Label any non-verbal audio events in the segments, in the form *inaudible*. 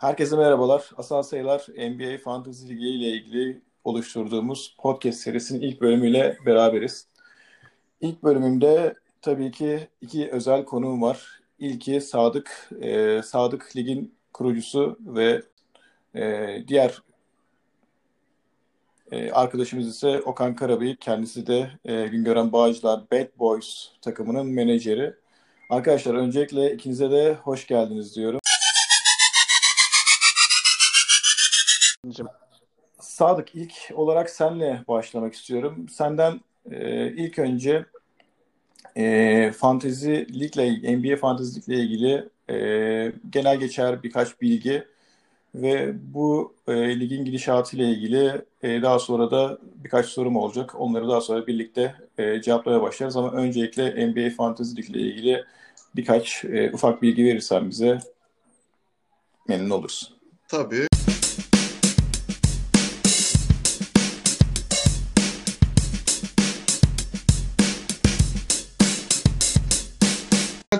Herkese merhabalar. Asal Sayılar NBA Fantasy Ligi ile ilgili oluşturduğumuz podcast serisinin ilk bölümüyle beraberiz. İlk bölümümde tabii ki iki özel konuğum var. İlki Sadık, e, Sadık Lig'in kurucusu ve e, diğer e, arkadaşımız ise Okan Karabey. Kendisi de e, Güngören Bağcılar Bad Boys takımının menajeri. Arkadaşlar öncelikle ikinize de hoş geldiniz diyorum. Sadık ilk olarak senle başlamak istiyorum. Senden e, ilk önce e, fantezi ligle, NBA fantezi ligle ilgili e, genel geçer birkaç bilgi ve bu e, ligin gidişatı ile ilgili e, daha sonra da birkaç sorum olacak. Onları daha sonra birlikte e, cevaplamaya başlarız ama öncelikle NBA fantezi ligle ilgili birkaç e, ufak bilgi verirsen bize memnun oluruz. Tabii.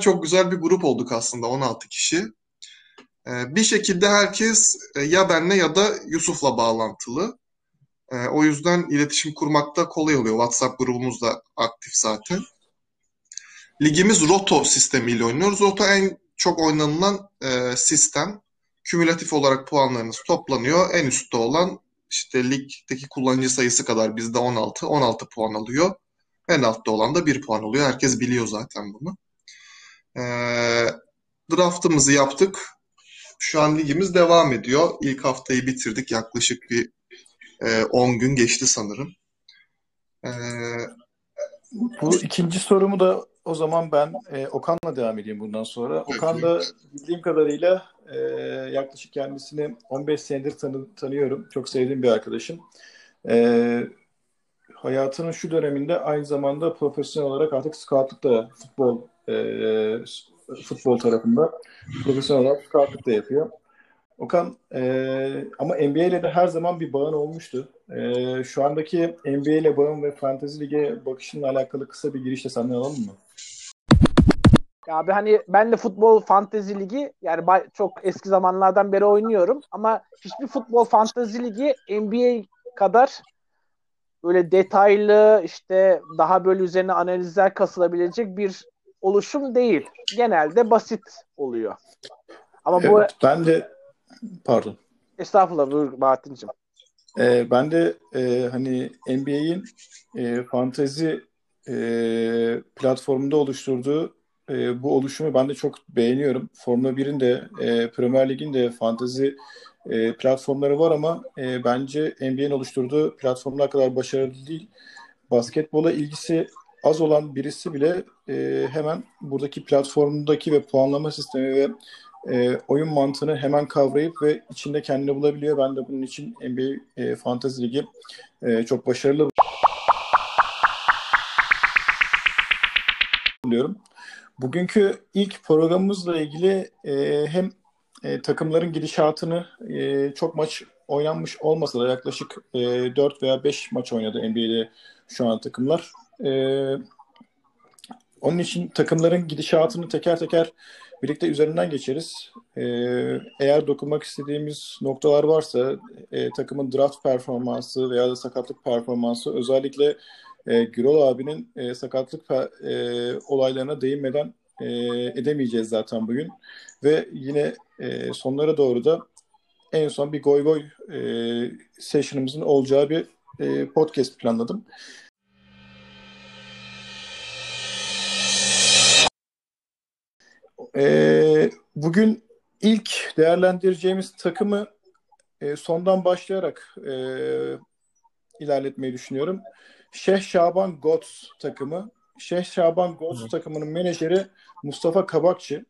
Çok güzel bir grup olduk aslında 16 kişi. Ee, bir şekilde herkes e, ya benle ya da Yusuf'la bağlantılı. Ee, o yüzden iletişim kurmakta kolay oluyor. WhatsApp grubumuz da aktif zaten. Ligimiz Roto sistemiyle oynuyoruz. Roto en çok oynanılan e, sistem. Kümülatif olarak puanlarınız toplanıyor. En üstte olan işte ligdeki kullanıcı sayısı kadar bizde 16. 16 puan alıyor. En altta olan da 1 puan oluyor. Herkes biliyor zaten bunu. E, draftımızı yaptık. Şu an ligimiz devam ediyor. İlk haftayı bitirdik. Yaklaşık bir e, 10 gün geçti sanırım. E, Bu ikinci sorumu da o zaman ben e, Okan'la devam edeyim bundan sonra. Okan da bildiğim kadarıyla e, yaklaşık kendisini 15 senedir tanı, tanıyorum. Çok sevdiğim bir arkadaşım. E, hayatının şu döneminde aynı zamanda profesyonel olarak artık scoutluk da futbol e, futbol tarafında profesyonel olarak scoutluk da yapıyor. Okan e, ama NBA ile de her zaman bir bağın olmuştu. E, şu andaki NBA ile bağın ve Fantasy Lig'e bakışınla alakalı kısa bir girişle senden alalım mı? Abi hani ben de futbol fantezi ligi yani çok eski zamanlardan beri oynuyorum ama hiçbir futbol fantezi ligi NBA kadar böyle detaylı işte daha böyle üzerine analizler kasılabilecek bir oluşum değil. Genelde basit oluyor. Ama evet, bu ben de pardon. Estağfurullah buyur Bahattin'cim. Ee, ben de e, hani NBA'in e, fantezi e, platformunda oluşturduğu e, bu oluşumu ben de çok beğeniyorum. Formula 1'in de e, Premier Lig'in de fantezi e, platformları var ama e, bence NBA'nin oluşturduğu platformlar kadar başarılı değil. Basketbola ilgisi az olan birisi bile e, hemen buradaki platformdaki ve puanlama sistemi ve e, oyun mantığını hemen kavrayıp ve içinde kendini bulabiliyor. Ben de bunun için NBA e, Fantasy Ligi e, çok başarılı buluyorum. Bugünkü ilk programımızla ilgili e, hem e, takımların gidişatını e, çok maç oynanmış olmasa da yaklaşık e, 4 veya 5 maç oynadı NBA'de şu an takımlar. E, onun için takımların gidişatını teker teker birlikte üzerinden geçeriz. E, eğer dokunmak istediğimiz noktalar varsa e, takımın draft performansı veya da sakatlık performansı özellikle e, Gürol abinin e, sakatlık e, olaylarına değinmeden e, edemeyeceğiz zaten bugün. Ve yine e, sonlara doğru da en son bir goy goy e, session'ımızın olacağı bir e, podcast planladım. E, bugün ilk değerlendireceğimiz takımı e, sondan başlayarak e, ilerletmeyi düşünüyorum. Şeyh Şaban Gots takımı. Şeyh Şaban Gots takımının menajeri Mustafa Kabakçı.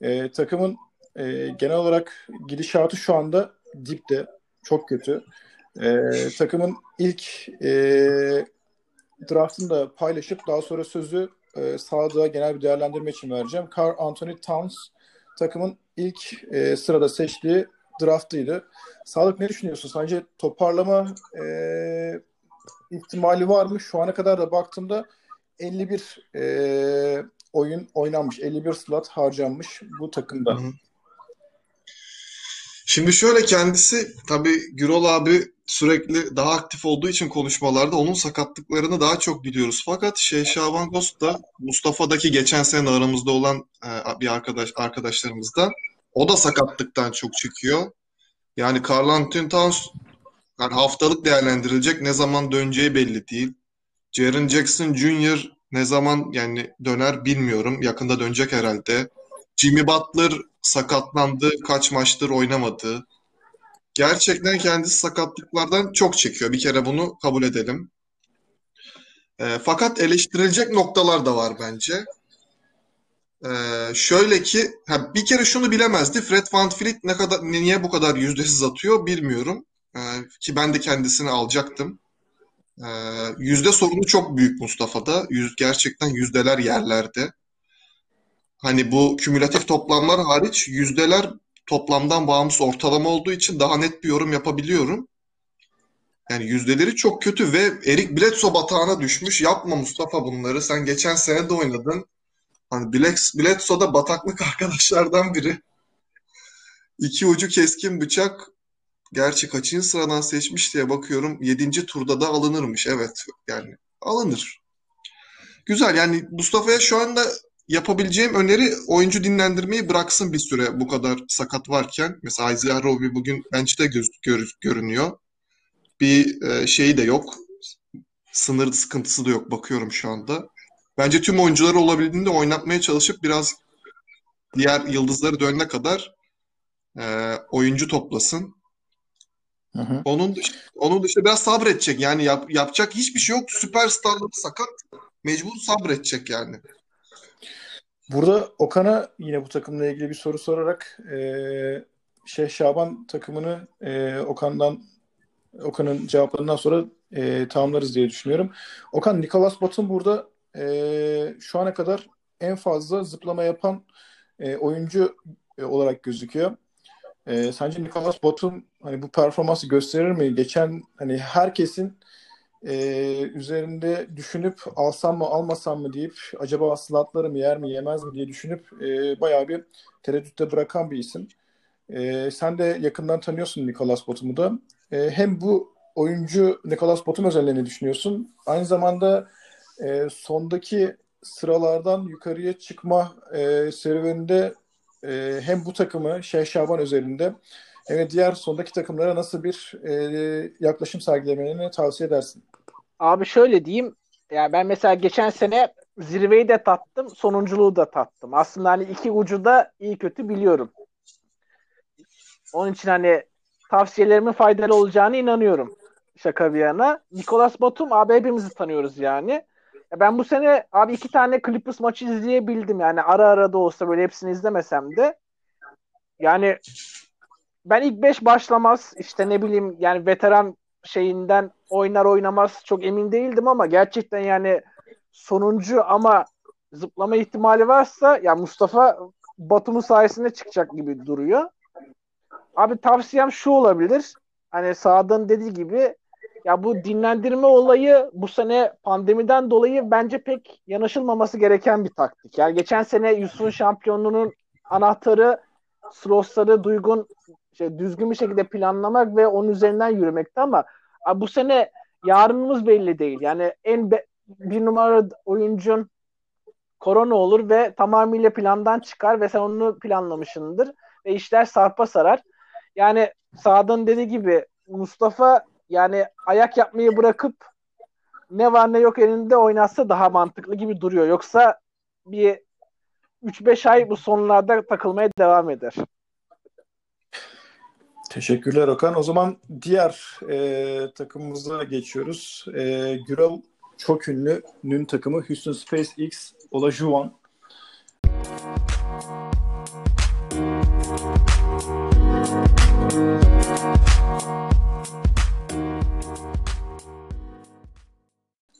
E, takımın e, genel olarak gidişatı şu anda dipte. Çok kötü. E, takımın ilk e, draftını da paylaşıp daha sonra sözü e, Sadık'a genel bir değerlendirme için vereceğim. Carl Anthony Towns takımın ilk e, sırada seçtiği draftıydı. Sağlık ne düşünüyorsun? Sence toparlama e, ihtimali var mı? Şu ana kadar da baktığımda 51 e, oyun oynanmış. 51 slot harcanmış bu takımda. Hı hı. Şimdi şöyle kendisi tabii Gürol abi sürekli daha aktif olduğu için konuşmalarda onun sakatlıklarını daha çok biliyoruz. Fakat şey Şaban Ghost da Mustafa'daki geçen sene aramızda olan e, bir arkadaş arkadaşlarımızdan o da sakatlıktan çok çıkıyor. Yani Carl Anthony Towns yani haftalık değerlendirilecek ne zaman döneceği belli değil. Jaren Jackson Jr. ne zaman yani döner bilmiyorum. Yakında dönecek herhalde. Jimmy Butler sakatlandı. Kaç maçtır oynamadı. Gerçekten kendisi sakatlıklardan çok çekiyor. Bir kere bunu kabul edelim. E, fakat eleştirilecek noktalar da var bence. E, şöyle ki ha, bir kere şunu bilemezdi. Fred VanVleet ne kadar niye bu kadar yüzdesiz atıyor bilmiyorum. E, ki ben de kendisini alacaktım. E, yüzde sorunu çok büyük Mustafa'da. Yüz, gerçekten yüzdeler yerlerde. Hani bu kümülatif toplamlar hariç yüzdeler toplamdan bağımsız ortalama olduğu için daha net bir yorum yapabiliyorum. Yani yüzdeleri çok kötü ve Erik Bledsoe batağına düşmüş. Yapma Mustafa bunları. Sen geçen sene de oynadın. Hani Bledsoe da bataklık *laughs* arkadaşlardan biri. İki ucu keskin bıçak. Gerçi kaçıncı sıradan seçmiş diye bakıyorum. Yedinci turda da alınırmış. Evet yani alınır. Güzel yani Mustafa'ya şu anda yapabileceğim öneri oyuncu dinlendirmeyi bıraksın bir süre bu kadar sakat varken. Mesela Isaiah Roby bugün bench'te göz, gör, görünüyor. Bir e, şeyi de yok. Sınır sıkıntısı da yok bakıyorum şu anda. Bence tüm oyuncuları olabildiğinde oynatmaya çalışıp biraz diğer yıldızları dönene kadar e, oyuncu toplasın. Hı hı. Onun dışında, onun dışında biraz sabredecek. Yani yap, yapacak hiçbir şey yok. Süperstarları sakat. Mecbur sabredecek yani. Burada Okan'a yine bu takımla ilgili bir soru sorarak e, şey Şaban takımını e, Okan'dan Okan'ın cevaplarından sonra e, tamamlarız diye düşünüyorum. Okan, Nicholas Batum burada e, şu ana kadar en fazla zıplama yapan e, oyuncu e, olarak gözüküyor. E, sence Nicholas Batum hani bu performansı gösterir mi? Geçen hani herkesin e, üzerinde düşünüp alsam mı almasam mı deyip acaba slotları yer mi yemez mi diye düşünüp e, bayağı bir tereddütte bırakan bir isim. E, sen de yakından tanıyorsun Nicholas Batum'u da. E, hem bu oyuncu Nicholas Batum özelliğini düşünüyorsun. Aynı zamanda e, sondaki sıralardan yukarıya çıkma e, serüveninde e, hem bu takımı Şeyh Şaban özelinde de diğer sondaki takımlara nasıl bir e, yaklaşım sergilemelerini tavsiye edersin? Abi şöyle diyeyim. Yani ben mesela geçen sene zirveyi de tattım, sonunculuğu da tattım. Aslında hani iki ucu da iyi kötü biliyorum. Onun için hani tavsiyelerimin faydalı olacağını inanıyorum. Şaka bir yana. Nicolas Batum abi hepimizi tanıyoruz yani. Ben bu sene abi iki tane Clippers maçı izleyebildim. Yani ara ara da olsa böyle hepsini izlemesem de. Yani ben ilk beş başlamaz işte ne bileyim yani veteran şeyinden oynar oynamaz çok emin değildim ama gerçekten yani sonuncu ama zıplama ihtimali varsa ya Mustafa Batum'un sayesinde çıkacak gibi duruyor. Abi tavsiyem şu olabilir. Hani Saad'ın dediği gibi ya bu dinlendirme olayı bu sene pandemiden dolayı bence pek yanaşılmaması gereken bir taktik. Yani geçen sene Yusuf'un şampiyonluğunun anahtarı slotları duygun şey, düzgün bir şekilde planlamak ve onun üzerinden yürümekti ama bu sene yarınımız belli değil. Yani en be, bir numara oyuncun korona olur ve tamamıyla plandan çıkar ve sen onu planlamışsındır ve işler sarpa sarar. Yani Sağdan dediği gibi Mustafa yani ayak yapmayı bırakıp ne var ne yok elinde oynatsa daha mantıklı gibi duruyor. Yoksa bir 3-5 ay bu sonlarda takılmaya devam eder. Teşekkürler Okan. O zaman diğer e, takımımıza geçiyoruz. E, Gürel çok ünlü Nün takımı Houston SpaceX Olajuwon.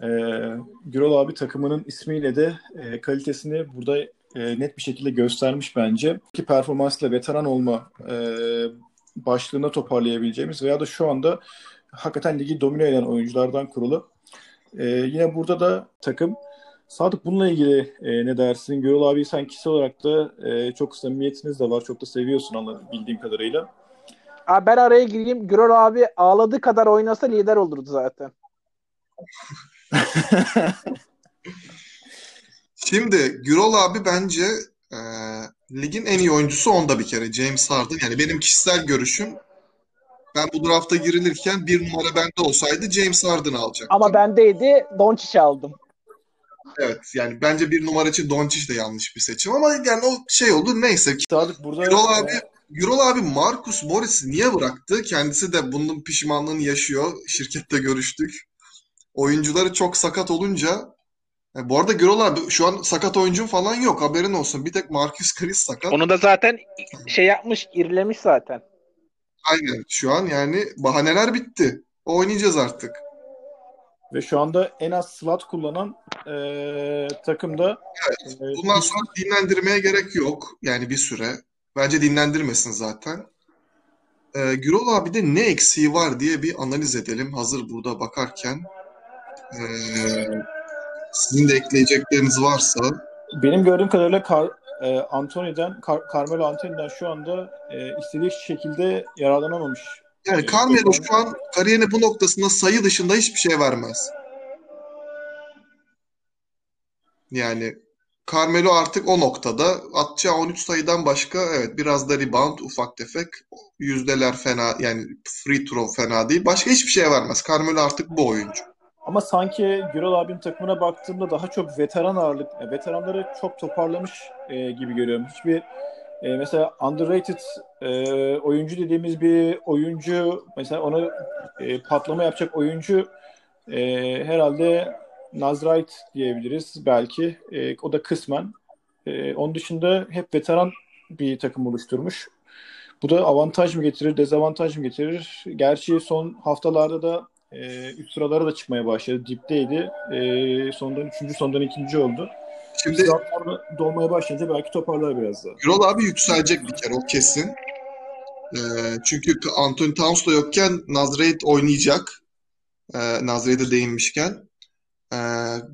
Ee, Gürol abi takımının ismiyle de e, kalitesini burada e, net bir şekilde göstermiş bence. Ki performansla veteran olma e, başlığına toparlayabileceğimiz veya da şu anda hakikaten ligi domine eden oyunculardan kurulu. E, yine burada da takım Sadık bununla ilgili e, ne dersin? Gürol abi sen kişisel olarak da e, çok samimiyetiniz de var. Çok da seviyorsun anladığım bildiğim kadarıyla. Abi ben araya gireyim. Gürol abi ağladığı kadar oynasa lider olurdu zaten. *laughs* Şimdi Gürol abi bence e, ligin en iyi oyuncusu onda bir kere. James Harden. Yani benim kişisel görüşüm ben bu drafta girilirken bir numara bende olsaydı James Harden'ı alacaktım. Ama bendeydi Doncic'i aldım. Evet yani bence bir numara için Doncic de yanlış bir seçim ama yani o şey oldu neyse. Sadık burada Gürol abi Gürol abi Marcus Morris'i niye bıraktı? Kendisi de bunun pişmanlığını yaşıyor. Şirkette görüştük. Oyuncuları çok sakat olunca e, bu arada Gürol abi şu an sakat oyuncun falan yok. Haberin olsun. Bir tek Marcus Chris sakat. Onu da zaten şey yapmış, irilemiş zaten. Aynen. Şu an yani bahaneler bitti. Oynayacağız artık. ve şu anda en az slot kullanan e, takımda Evet. e, Bundan sonra dinlendirmeye gerek yok. Yani bir süre. Bence dinlendirmesin zaten. Ee, Gürol abi de ne eksiği var diye bir analiz edelim. Hazır burada bakarken. Ee, sizin de ekleyecekleriniz varsa. benim gördüğüm kadarıyla Kar, e, Anthony'den Kar, Carmelo Anthony'den şu anda e, istediği şekilde yararlanamamış. Yani E, Carmelo şu an kariyerinin bu noktasında sayı dışında hiçbir şey vermez. Yani Carmelo artık o noktada. Atacağı 13 sayıdan başka evet biraz da rebound ufak tefek. Yüzdeler fena yani free throw fena değil. Başka hiçbir şey vermez. Carmelo artık bu oyuncu. Ama sanki Gürol abinin takımına baktığımda daha çok veteran ağırlık, e, veteranları çok toparlamış e, gibi görüyorum. Hiçbir e, mesela underrated e, oyuncu dediğimiz bir oyuncu, mesela ona e, patlama yapacak oyuncu e, herhalde Nazrite diyebiliriz belki. E, o da kısmen. E, onun dışında hep veteran bir takım oluşturmuş. Bu da avantaj mı getirir, dezavantaj mı getirir? Gerçi son haftalarda da e, üst sıralara da çıkmaya başladı. Dipteydi. E, sondan üçüncü, sondan ikinci oldu. Şimdi dolmaya başlayınca belki toparlar biraz daha. Gürol abi yükselecek bir kere o kesin. Ee, çünkü Anthony Towns da yokken Nazrate oynayacak. Ee, Nazrate'e değinmişken. Ee,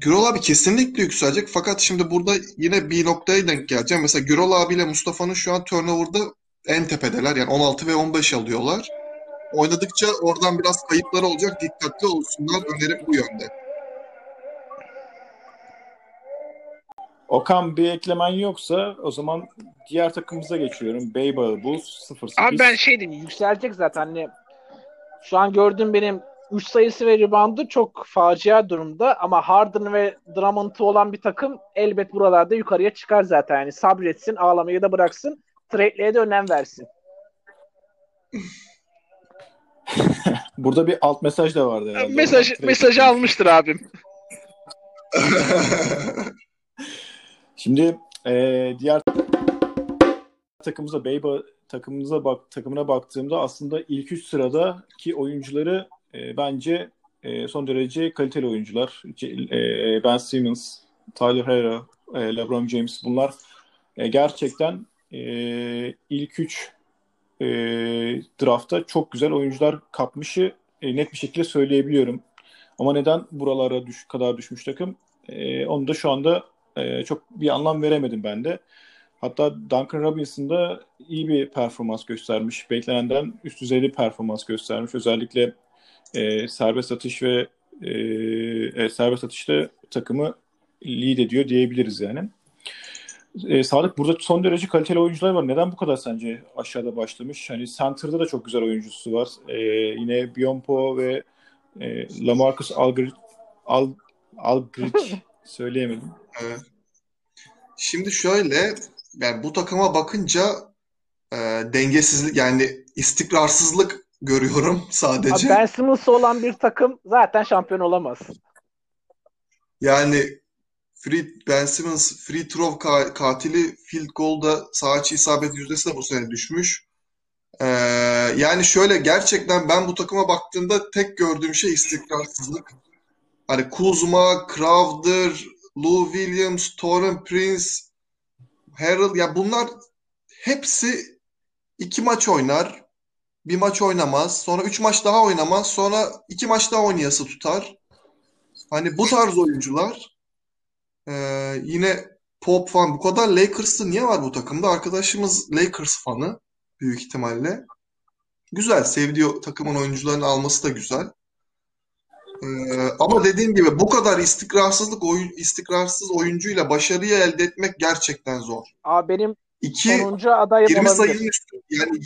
Gürol abi kesinlikle yükselecek. Fakat şimdi burada yine bir noktaya denk geleceğim. Mesela Gürol abiyle Mustafa'nın şu an turnover'da en tepedeler. Yani 16 ve 15 alıyorlar. Oynadıkça oradan biraz kayıpları olacak. Dikkatli olsunlar. Önerim bu yönde. Okan bir eklemen yoksa o zaman diğer takımımıza geçiyorum. Bayball Bulls 08. Abi ben şey diyeyim, yükselecek zaten hani şu an gördüğüm benim 3 sayısı ve reboundu çok facia durumda ama Harden ve Drummond'u olan bir takım elbet buralarda yukarıya çıkar zaten. Yani sabretsin, ağlamayı da bıraksın, trade'lere de önem versin. *laughs* *laughs* Burada bir alt mesaj da vardı herhalde. Mesaj, mesajı almıştır abim. *laughs* Şimdi e, diğer takımımıza Beyba takımımıza bak takımına baktığımda aslında ilk üç sıradaki oyuncuları e, bence e, son derece kaliteli oyuncular. C- e, Ben Simmons, Tyler Hero, e, LeBron James bunlar e, gerçekten e, ilk üç e, draftta çok güzel oyuncular kapmışı e, net bir şekilde söyleyebiliyorum. Ama neden buralara düş kadar düşmüş takım? E, onu da şu anda e, çok bir anlam veremedim ben de. Hatta Duncan Robinson da iyi bir performans göstermiş. Beklenenden üst düzey bir performans göstermiş. Özellikle e, serbest atış ve e, e, serbest atışta takımı lead ediyor diyebiliriz yani. E, Sadık burada son derece kaliteli oyuncular var. Neden bu kadar sence aşağıda başlamış? Hani center'da da çok güzel oyuncusu var. E, yine Biompo ve e, Lamarcus Aldridge, Al, Aldridge *laughs* söyleyemedim. Evet. Şimdi şöyle yani bu takıma bakınca e, dengesizlik yani istikrarsızlık görüyorum *laughs* Abi sadece. Ben Simmons'ı olan bir takım zaten şampiyon olamaz. Yani free, Ben Simmons free throw ka- katili field goal'da sağ içi isabet yüzdesi de bu sene düşmüş. E, yani şöyle gerçekten ben bu takıma baktığımda tek gördüğüm şey istikrarsızlık. Hani Kuzma, Crowder, Lou Williams, Taurean Prince, Harrell ya bunlar hepsi iki maç oynar, bir maç oynamaz, sonra üç maç daha oynamaz, sonra iki maç daha oynayası tutar. Hani bu tarz oyuncular ee, yine Pop falan bu kadar Lakers'ı niye var bu takımda? Arkadaşımız Lakers fanı büyük ihtimalle. güzel. Sevdiği takımın oyuncularını alması da güzel. Ee, ama dediğim gibi bu kadar istikrarsızlık oyun istikrarsız oyuncuyla başarıyı elde etmek gerçekten zor. Aa benim İki, sonuncu adayım 20 olabilir. sayının üstü, yani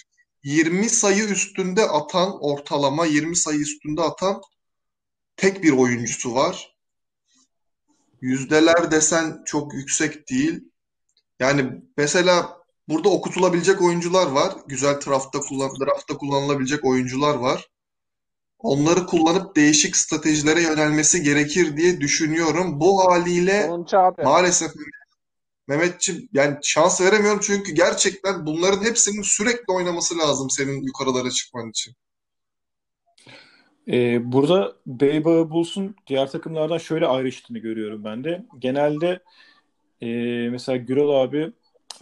20 sayı üstünde atan ortalama 20 sayı üstünde atan tek bir oyuncusu var. Yüzdeler desen çok yüksek değil. Yani mesela burada okutulabilecek oyuncular var. Güzel draftta kullan draftta kullanılabilecek oyuncular var. Onları kullanıp değişik stratejilere yönelmesi gerekir diye düşünüyorum. Bu haliyle maalesef Mehmetciğim yani şans veremiyorum çünkü gerçekten bunların hepsinin sürekli oynaması lazım senin yukarılara çıkman için. Ee, burada Baby Bulls'un diğer takımlardan şöyle ayrıştığını görüyorum ben de. Genelde e, mesela Gürol abi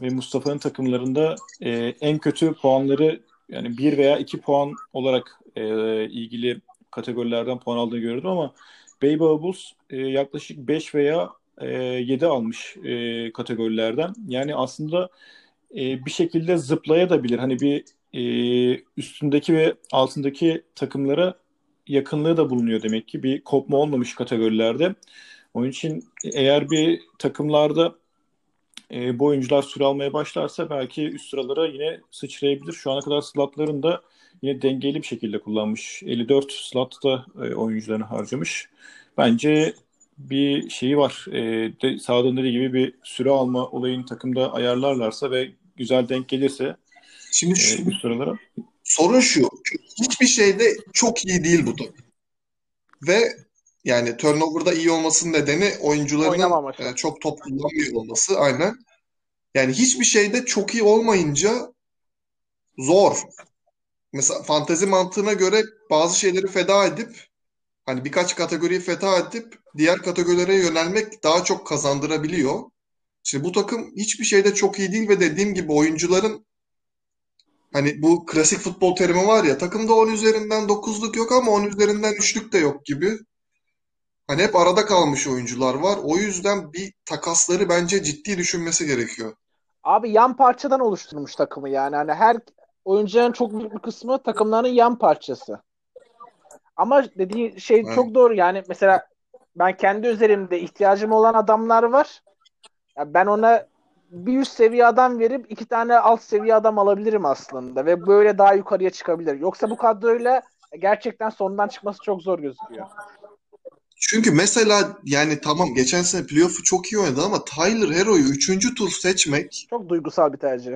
ve Mustafa'nın takımlarında e, en kötü puanları yani 1 veya 2 puan olarak e, ilgili kategorilerden puan aldığını gördüm ama Baby Bulls e, yaklaşık 5 veya e, 7 almış e, kategorilerden. Yani aslında e, bir şekilde zıplayabilir. Hani bir e, üstündeki ve altındaki takımlara yakınlığı da bulunuyor demek ki. Bir kopma olmamış kategorilerde. Onun için eğer bir takımlarda e, bu oyuncular süre almaya başlarsa belki üst sıralara yine sıçrayabilir. Şu ana kadar slotlarını da yine dengeli bir şekilde kullanmış. 54 slotta e, oyuncularını harcamış. Bence bir şeyi var. E, de, sağdan dediği gibi bir süre alma olayını takımda ayarlarlarsa ve güzel denk gelirse Şimdi e, şu, üst sıralara sorun şu. Hiçbir şeyde çok iyi değil bu takım. Ve yani turnover'da iyi olmasının nedeni Oynamaması. e, çok top kullanmıyor olması. Aynen. Yani hiçbir şeyde çok iyi olmayınca zor. Mesela fantezi mantığına göre bazı şeyleri feda edip hani birkaç kategoriyi feda edip diğer kategorilere yönelmek daha çok kazandırabiliyor. İşte bu takım hiçbir şeyde çok iyi değil ve dediğim gibi oyuncuların hani bu klasik futbol terimi var ya takımda 10 üzerinden 9'luk yok ama 10 üzerinden 3'lük de yok gibi. Hani hep arada kalmış oyuncular var. O yüzden bir takasları bence ciddi düşünmesi gerekiyor. Abi yan parçadan oluşturmuş takımı yani. Hani her oyuncuların çok büyük bir kısmı takımların yan parçası. Ama dediği şey Evet. çok doğru. Yani mesela ben kendi üzerimde ihtiyacım olan adamlar var. Ya ben ona bir üst seviye adam verip iki tane alt seviye adam alabilirim aslında ve böyle daha yukarıya çıkabilir. Yoksa bu kadroyla gerçekten sondan çıkması çok zor gözüküyor. Çünkü mesela yani tamam geçen sene playoff'u çok iyi oynadı ama Tyler Hero'yu 3. tur seçmek Çok duygusal bir tercih.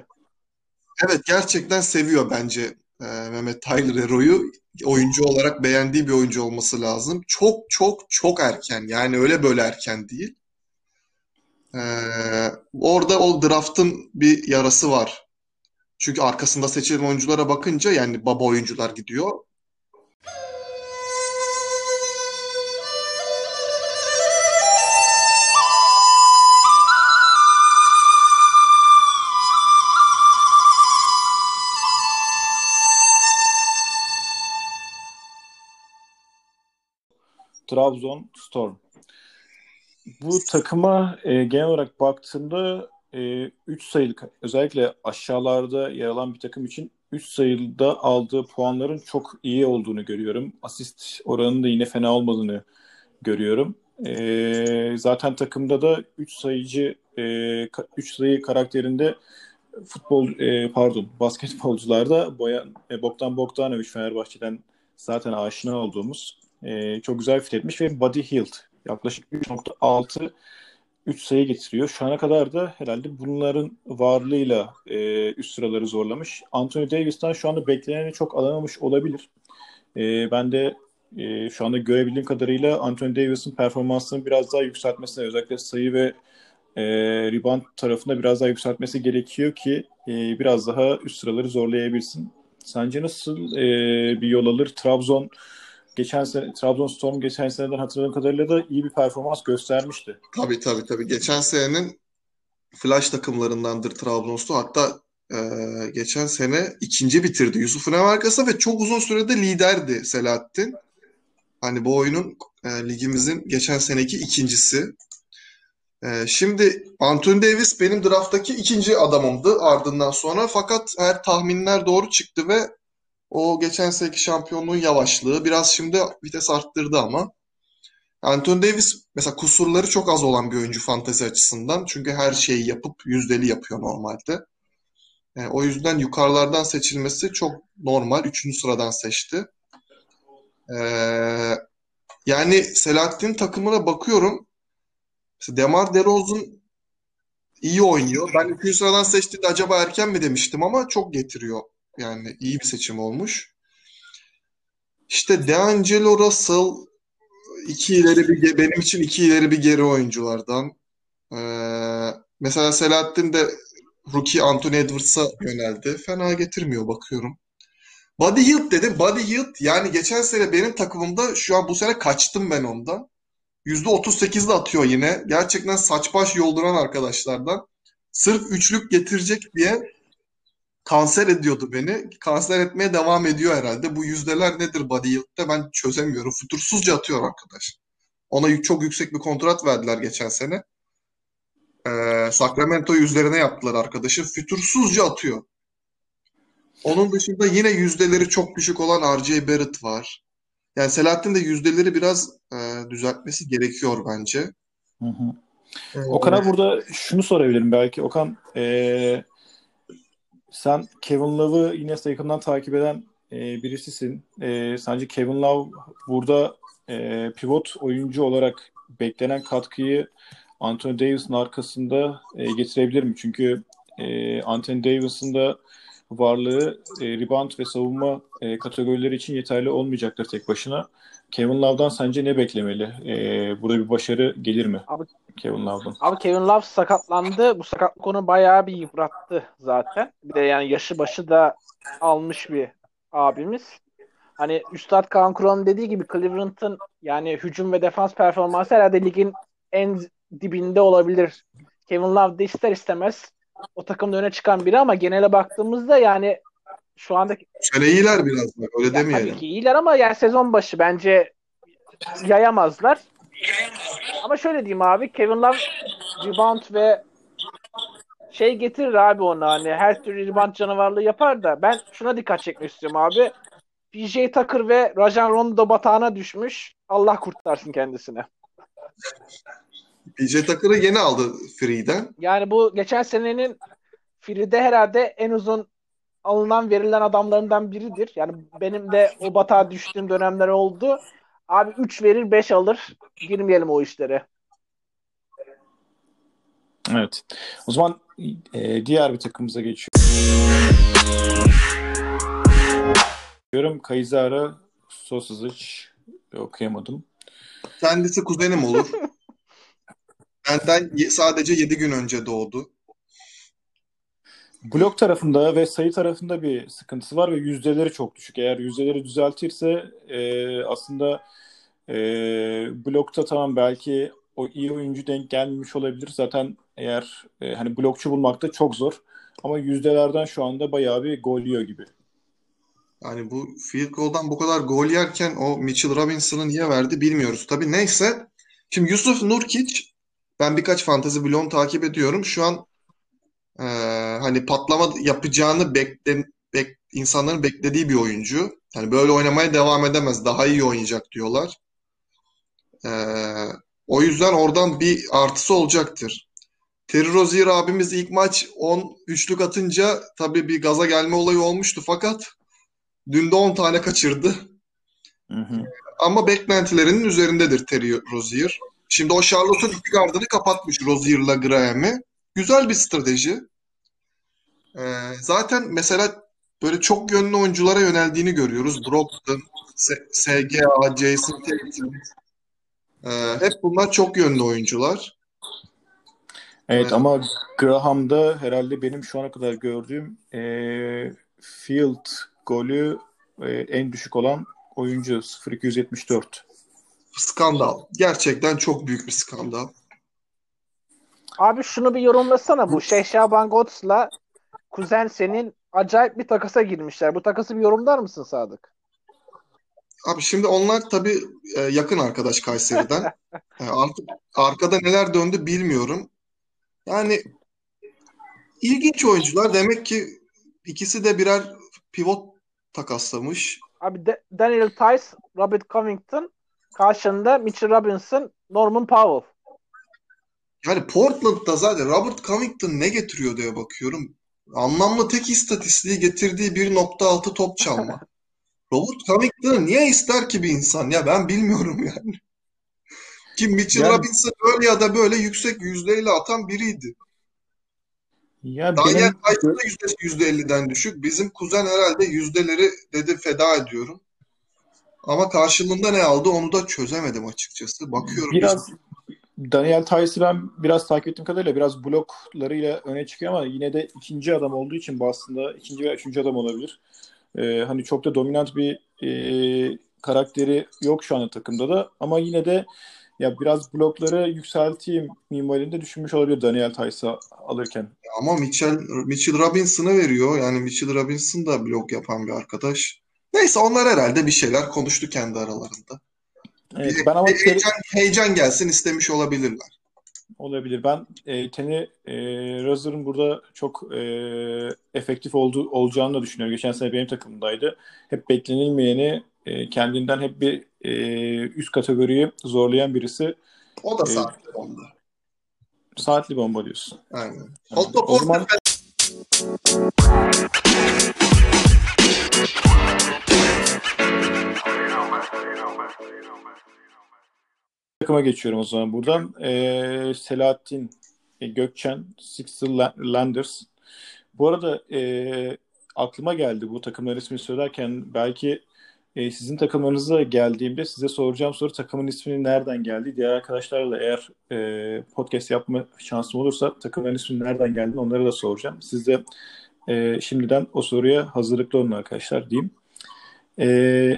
evet gerçekten seviyor bence e, Mehmet Tyler Hero'yu. Oyuncu olarak beğendiği bir oyuncu olması lazım. Çok çok çok erken yani öyle böyle erken değil. E, orada o draft'ın bir yarası var. Çünkü arkasında seçilen oyunculara bakınca yani baba oyuncular gidiyor. Trabzon Storm. Bu takıma e, genel olarak baktığımda 3 sayılı özellikle aşağılarda yer alan bir takım için 3 sayıda aldığı puanların çok iyi olduğunu görüyorum. Asist oranının da yine fena olmadığını görüyorum. E, zaten takımda da 3 sayıcı 3 sayı karakterinde futbol e, pardon basketbolcularda Boyan e, Bogdan Bogdanovic Fenerbahçe'den zaten aşina olduğumuz e, çok güzel fit etmiş ve Buddy Hield yaklaşık 3.6 3 sayı getiriyor. Şu ana kadar da herhalde bunların varlığıyla e, üst sıraları zorlamış. Anthony Davis'ten şu anda bekleneni çok alamamış olabilir. E, ben de e, şu anda görebildiğim kadarıyla Anthony Davis'in performansını biraz daha yükseltmesine özellikle sayı ve e, rebound tarafında biraz daha yükseltmesi gerekiyor ki e, biraz daha üst sıraları zorlayabilsin. Sence nasıl e, bir yol alır? Trabzon geçen sene Trabzonspor geçen seneden hatırladığım kadarıyla da iyi bir performans göstermişti. Tabii tabii tabii. Geçen senenin flash takımlarındandır Trabzonspor. Hatta e, geçen sene ikinci bitirdi Yusuf Ünivarkas'a ve çok uzun sürede liderdi Selahattin. Hani bu oyunun e, ligimizin geçen seneki ikincisi. E, şimdi Anthony Davis benim drafttaki ikinci adamımdı ardından sonra. Fakat her tahminler doğru çıktı ve O geçen seneki şampiyonluğun yavaşlığı biraz şimdi vites arttırdı ama. Anthony Davis mesela kusurları çok az olan bir oyuncu fantezi açısından. Çünkü her şeyi yapıp yüzdeli yapıyor normalde. E, o yüzden yukarılardan seçilmesi çok normal. Üçüncü sıradan seçti. E, yani Selahattin takımına bakıyorum. Mesela Demar DeRozan iyi oynuyor. Ben üçüncü sıradan seçtiğinde acaba erken mi demiştim ama çok getiriyor. Yani iyi bir seçim olmuş. İşte D'Angelo Russell iki ileri bir benim için iki ileri bir geri oyunculardan. Ee, mesela Selahattin de rookie Anthony Edwards'a yöneldi. Fena getirmiyor bakıyorum. Buddy Hield dedim. Buddy Hield yani geçen sene benim takımımda şu an bu sene kaçtım ben ondan. %38'de atıyor yine. Gerçekten saç baş yolduran arkadaşlardan. Sırf üçlük getirecek diye kanser ediyordu beni. Kanser etmeye devam ediyor herhalde. Bu yüzdeler nedir Buddy Hield'de ben çözemiyorum. Fütursuzca atıyor arkadaş. Ona çok yüksek bir kontrat verdiler geçen sene. Ee, Sacramento yüzlerine yaptılar arkadaşı. Fütursuzca atıyor. Onun dışında yine yüzdeleri çok düşük olan R.J. Barrett var. Yani Selahattin de yüzdeleri biraz e, düzeltmesi gerekiyor bence. Hı hı. Ee, Okan'a burada şunu sorabilirim belki. Okan e, sen Kevin Love'ı yine yakından takip eden e, birisisin. E, sence Kevin Love burada e, pivot oyuncu olarak beklenen katkıyı Anthony Davis'in arkasında e, getirebilir mi? Çünkü e, Anthony Davis'in da varlığı e, rebound ve savunma e, kategorileri için yeterli olmayacaktır tek başına. Kevin Love'dan sence ne beklemeli? E, burada bir başarı gelir mi? Abi, Kevin Love'dan. Abi Kevin Love sakatlandı. Bu sakatlık onu bayağı bir yıprattı zaten. Bir de yani yaşı başı da almış bir abimiz. Hani Üstad Kaan Kural'ın dediği gibi Cleveland'ın yani hücum ve defans performansı herhalde ligin en dibinde olabilir. Kevin Love de ister istemez o takımda öne çıkan biri ama genele baktığımızda yani şu anda Şöyle iyiler biraz da öyle demeyelim. Tabii ki iyiler ama yani sezon başı bence yayamazlar. Ama şöyle diyeyim abi Kevin Love rebound ve şey getirir abi ona hani her türlü rebound canavarlığı yapar da ben şuna dikkat çekmek istiyorum abi. PJ Tucker ve Rajan Rondo batağına düşmüş. Allah kurtarsın kendisine. PJ Tucker'ı yeni aldı Free'den. Yani bu geçen senenin Free'de herhalde en uzun alınan verilen adamlarından biridir. Yani benim de o batağa düştüğüm dönemler oldu. Abi 3 verir 5 alır. Girmeyelim o işlere. Evet. O zaman e, diğer bir takımımıza geçiyorum. Diyorum Kayzara Sosizic okuyamadım. Kendisi kuzenim olur. *laughs* Benden sadece 7 gün önce doğdu. Blok tarafında ve sayı tarafında bir sıkıntısı var ve yüzdeleri çok düşük. Eğer yüzdeleri düzeltirse e, aslında e, blokta tamam belki o iyi oyuncu denk gelmemiş olabilir. Zaten eğer e, hani blokçu bulmak da çok zor. Ama yüzdelerden şu anda bayağı bir gol yiyor gibi. Yani bu field goal'dan bu kadar gol yerken o Mitchell Robinson'ı niye verdi bilmiyoruz. Tabii neyse. Şimdi Yusuf Nurkic ben birkaç fantezi bloğunu takip ediyorum. Şu an e, hani patlama yapacağını bekle, bek, insanların beklediği bir oyuncu. Yani böyle oynamaya devam edemez. Daha iyi oynayacak diyorlar. E, o yüzden oradan bir artısı olacaktır. Terry Rozier abimiz ilk maç 10 üçlük atınca tabii bir gaza gelme olayı olmuştu fakat dün de 10 tane kaçırdı. Hı hı. Ama beklentilerinin üzerindedir Terry Rozier. Şimdi o Charlotte'un iki gardını kapatmış Rozier'la Graham'i. Güzel bir strateji. Ee, zaten mesela böyle çok yönlü oyunculara yöneldiğini görüyoruz. Brogdon, SGA, Jason Tatum. Ee, hep bunlar çok yönlü oyuncular. Evet ee, ama Graham'da herhalde benim şu ana kadar gördüğüm e, field golü e, en düşük olan oyuncu 0274 skandal. Gerçekten çok büyük bir skandal. Abi şunu bir yorumlasana bu. Şeyh Şaban Gots'la kuzen senin acayip bir takasa girmişler. Bu takası bir yorumlar mısın Sadık? Abi şimdi onlar tabii e, yakın arkadaş Kayseri'den. *laughs* E, artık arkada neler döndü bilmiyorum. Yani ilginç oyuncular. Demek ki ikisi de birer pivot takaslamış. Abi de- Daniel Tice, Robert Covington karşında Mitchell Robinson, Norman Powell. Yani Portland'da zaten Robert Covington ne getiriyor diye bakıyorum. Anlamlı tek istatistiği getirdiği 1.6 top çalma. *laughs* Robert Covington'ı niye ister ki bir insan? Ya ben bilmiyorum yani. Kim Mitchell Yani- Robinson öyle ya da böyle yüksek yüzdeyle atan biriydi. Ya Daniel benim yüzdesi %50'den düşük. Bizim kuzen herhalde yüzdeleri dedi feda ediyorum. Ama karşılığında ne aldı onu da çözemedim açıkçası. Bakıyorum biraz Daniel Tice'ı ben biraz takip ettiğim kadarıyla biraz bloklarıyla öne çıkıyor ama yine de ikinci adam olduğu için aslında ikinci veya üçüncü adam olabilir. Ee, hani çok da dominant bir e, karakteri yok şu anda takımda da ama yine de ya biraz blokları yükselteyim minvalinde düşünmüş olabilir Daniel Tice'ı alırken. ama Mitchell, Mitchell Robinson'ı veriyor. Yani Mitchell Robinson da blok yapan bir arkadaş. Neyse onlar herhalde bir şeyler konuştu kendi aralarında. Evet, Bir- ben ama şöyle- heyecan, heyecan gelsin istemiş olabilirler. Olabilir. Ben e, Teni e, Razor'ın burada çok e, efektif olduğu, olacağını da düşünüyorum. Geçen sene benim takımımdaydı. Hep beklenilmeyeni e, kendinden hep bir e, üst kategoriyi zorlayan birisi. O da Evet. sahte onda. Saatli bomba diyorsun. Aynen. Otto O zaman- Porter Takıma geçiyorum o zaman buradan. E, Selahattin Gökçen, Sixter La- Landers. Bu arada e, aklıma geldi bu takımların ismini söylerken belki e, sizin takımlarınıza geldiğimde size soracağım soru takımın isminin nereden geldiği. Diğer arkadaşlarla eğer e, podcast yapma şansım olursa takımların isminin nereden geldiğini onlara da soracağım. Siz de e, şimdiden o soruya hazırlıklı olun arkadaşlar diyeyim. E,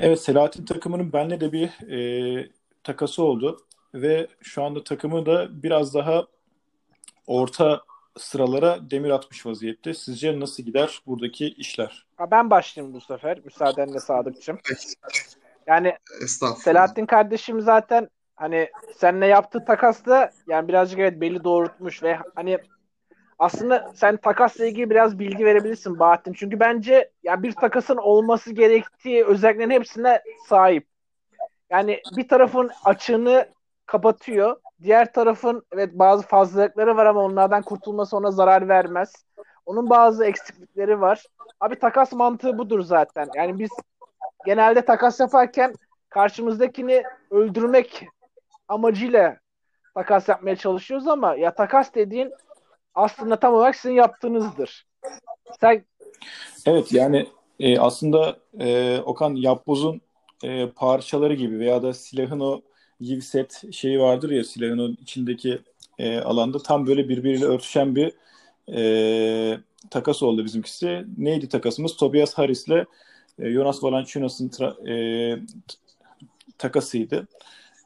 evet Selahattin takımının benle de bir e, takası oldu ve şu anda takımı da biraz daha orta sıralara demir atmış vaziyette. Sizce nasıl gider buradaki işler? Ha, ben başlayayım bu sefer müsaadenle Sadıkçım. Yani. Selahattin kardeşim zaten hani seninle yaptığı takasla yani birazcık evet belli doğrultmuş ve hani aslında sen takasla ilgili biraz bilgi verebilirsin Bahattin. Çünkü bence ya bir takasın olması gerektiği özelliklerin hepsine sahip. Yani bir tarafın açığını kapatıyor. Diğer tarafın evet bazı fazlalıkları var ama onlardan kurtulması ona zarar vermez. Onun bazı eksiklikleri var. Abi takas mantığı budur zaten. Yani biz genelde takas yaparken karşımızdakini öldürmek amacıyla takas yapmaya çalışıyoruz ama ya takas dediğin aslında tam olarak sizin yaptığınızdır. Sen Evet yani e, aslında e, Okan Yapboz'un e, parçaları gibi veya da silahın o yiv set şeyi vardır ya silahın içindeki e, alanda tam böyle birbiriyle örtüşen bir e, takas oldu bizimkisi. Neydi takasımız? Tobias Harris'le e, Jonas Valanciunas'ın e, takasıydı.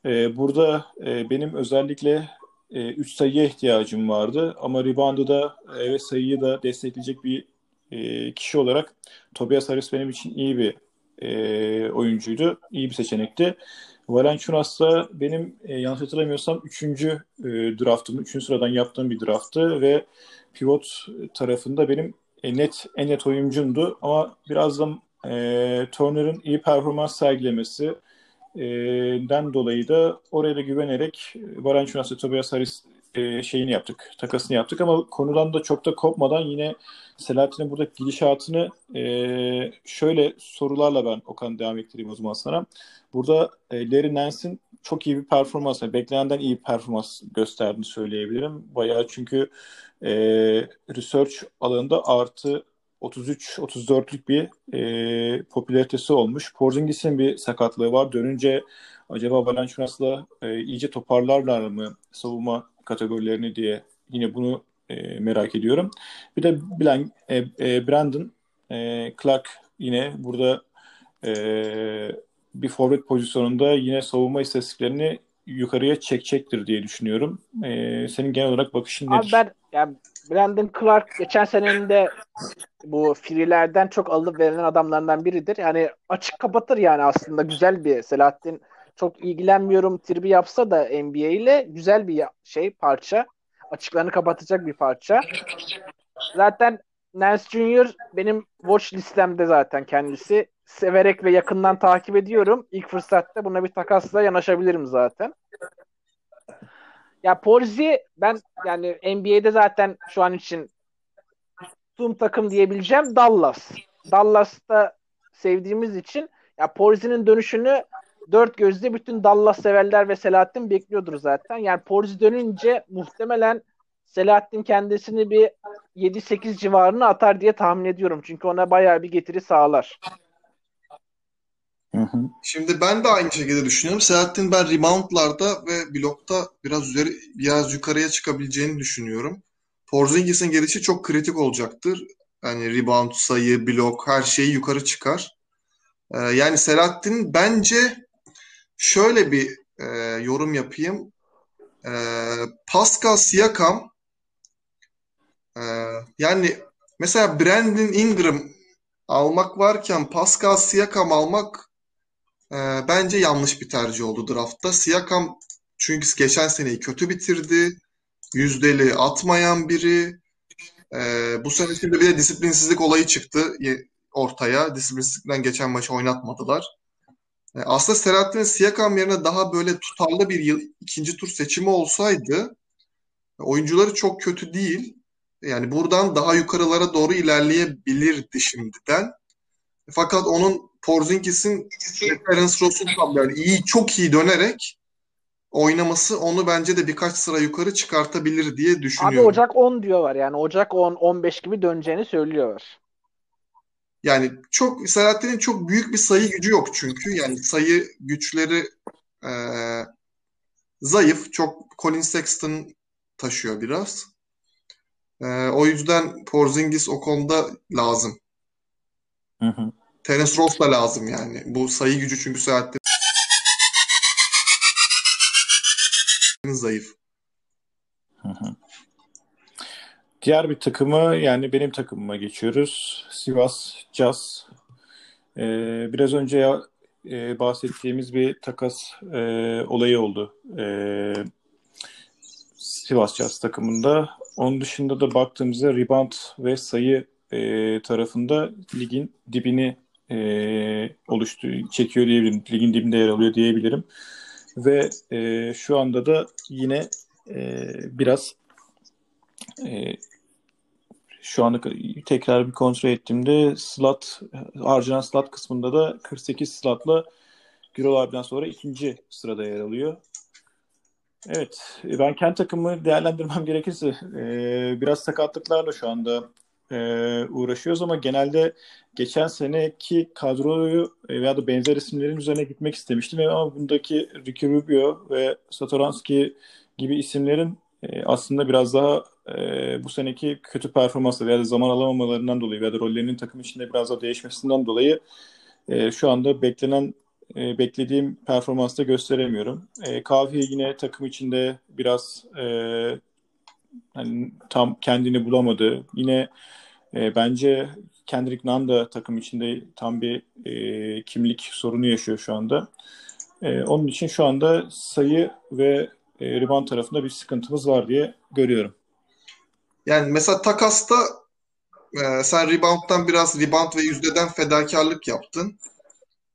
E, burada e, benim özellikle 3 sayıya ihtiyacım vardı ama rebound'u da e, ve sayıyı da destekleyecek bir e, kişi olarak Tobias Harris benim için iyi bir e, oyuncuydu. iyi bir seçenekti. Valanciunas da benim e, yanlış hatırlamıyorsam 3. E, draftım, 3. sıradan yaptığım bir drafttı ve pivot tarafında benim e, net en net oyuncumdu ama birazdan e, Turner'ın iyi performans sergilemesi e, den dolayı da oraya da güvenerek Valanciunas ve Tobias Harris e, şeyini yaptık, takasını yaptık ama konudan da çok da kopmadan yine Selahattin'in burada gidişatını e, şöyle sorularla ben Okan devam ettireyim o zaman sana. Burada e, Larry Nance'in çok iyi bir performans, yani beklenenden iyi bir performans gösterdiğini söyleyebilirim. Bayağı çünkü e, research alanında artı 33-34'lük bir e, popülaritesi olmuş. Porzingis'in bir sakatlığı var. Dönünce acaba Valanciunas'la e, iyice toparlarlar mı savunma kategorilerini diye yine bunu e, merak ediyorum. Bir de Blank, e, e, Brandon e, Clark yine burada e, bir forvet pozisyonunda yine savunma istatistiklerini yukarıya çekecektir diye düşünüyorum. E, senin genel olarak bakışın abi nedir? ben yani Brandon Clark geçen senenin de bu freelerden çok alıp verilen adamlardan biridir. Yani açık kapatır yani aslında güzel bir Selahattin çok ilgilenmiyorum tribi yapsa da NBA ile güzel bir şey parça. Açıklarını kapatacak bir parça. Zaten Nance Jr. benim watch listemde zaten kendisi. severek ve yakından takip ediyorum. İlk fırsatta buna bir takasla yanaşabilirim zaten. Ya Porzi ben yani NBA'de zaten şu an için tuttuğum takım diyebileceğim Dallas. Dallas'ta sevdiğimiz için ya Porzi'nin dönüşünü dört gözle bütün Dallas severler ve Selahattin bekliyordur zaten. Yani Porzi dönünce muhtemelen Selahattin kendisini bir 7-8 civarına atar diye tahmin ediyorum. Çünkü ona bayağı bir getiri sağlar. Şimdi ben de aynı şekilde düşünüyorum. Selahattin ben reboundlarda ve blokta biraz üzeri biraz yukarıya çıkabileceğini düşünüyorum. Porzingis'in gelişi çok kritik olacaktır. Yani rebound, sayı, blok her şeyi yukarı çıkar. Ee, yani Selahattin bence şöyle bir e, yorum yapayım. E, Pascal Siakam e, yani mesela Brandon Ingram almak varken Pascal Siakam almak e, bence yanlış bir tercih oldu draftta. Siakam çünkü geçen seneyi kötü bitirdi. Yüzdeli atmayan biri. E, bu sene şimdi bir de disiplinsizlik olayı çıktı ortaya. Disiplinsizlikten geçen maçı oynatmadılar. E, aslında Selahattin Siakam yerine daha böyle tutarlı bir yıl, ikinci tur seçimi olsaydı oyuncuları çok kötü değil. Yani buradan daha yukarılara doğru ilerleyebilirdi şimdiden. Fakat onun Porzingis'in Terence Ross'un yani iyi çok iyi dönerek oynaması onu bence de birkaç sıra yukarı çıkartabilir diye düşünüyorum. Abi Ocak 10 diyorlar yani Ocak 10 15 gibi döneceğini söylüyorlar. Yani çok Selahattin'in çok büyük bir sayı gücü yok çünkü. Yani sayı güçleri e, zayıf. Çok Colin Sexton taşıyor biraz. E, o yüzden Porzingis o konuda lazım. Hı hı. Terence Ross da lazım yani. Bu sayı gücü çünkü Selahattin zayıf. Hı hı. Diğer bir takımı yani benim takımıma geçiyoruz. Sivas Jazz. Ee, biraz önce e, bahsettiğimiz bir takas e, olayı oldu. E, Sivas Jazz takımında. Onun dışında da baktığımızda rebound ve sayı e, tarafında ligin dibini e, oluştu, çekiyor diyebilirim. Ligin dibinde yer alıyor diyebilirim. Ve e, şu anda da yine e, biraz e, şu anda tekrar bir kontrol ettiğimde slot harcanan slot kısmında da 48 slotla Gürol abiden sonra ikinci sırada yer alıyor. Evet, ben kendi takımı değerlendirmem *laughs* gerekirse e, biraz sakatlıklarla şu anda e, uğraşıyoruz ama genelde geçen seneki kadroyu e, veya da benzer isimlerin üzerine gitmek istemiştim ama bundaki Ricky Rubio ve Satoranski gibi isimlerin e, aslında biraz daha e, bu seneki kötü performansları veya da zaman alamamalarından dolayı veya da rollerinin takım içinde biraz daha değişmesinden dolayı e, şu anda beklenen e, beklediğim performansta gösteremiyorum. E, Kahve yine takım içinde biraz e, hani tam kendini bulamadı. Yine e, bence Kendrick Nunn da takım içinde tam bir e, kimlik sorunu yaşıyor şu anda. E, onun için şu anda sayı ve e, rebound tarafında bir sıkıntımız var diye görüyorum. Yani mesela takasta e, sen rebound'dan biraz rebound ve yüzdeden fedakarlık yaptın.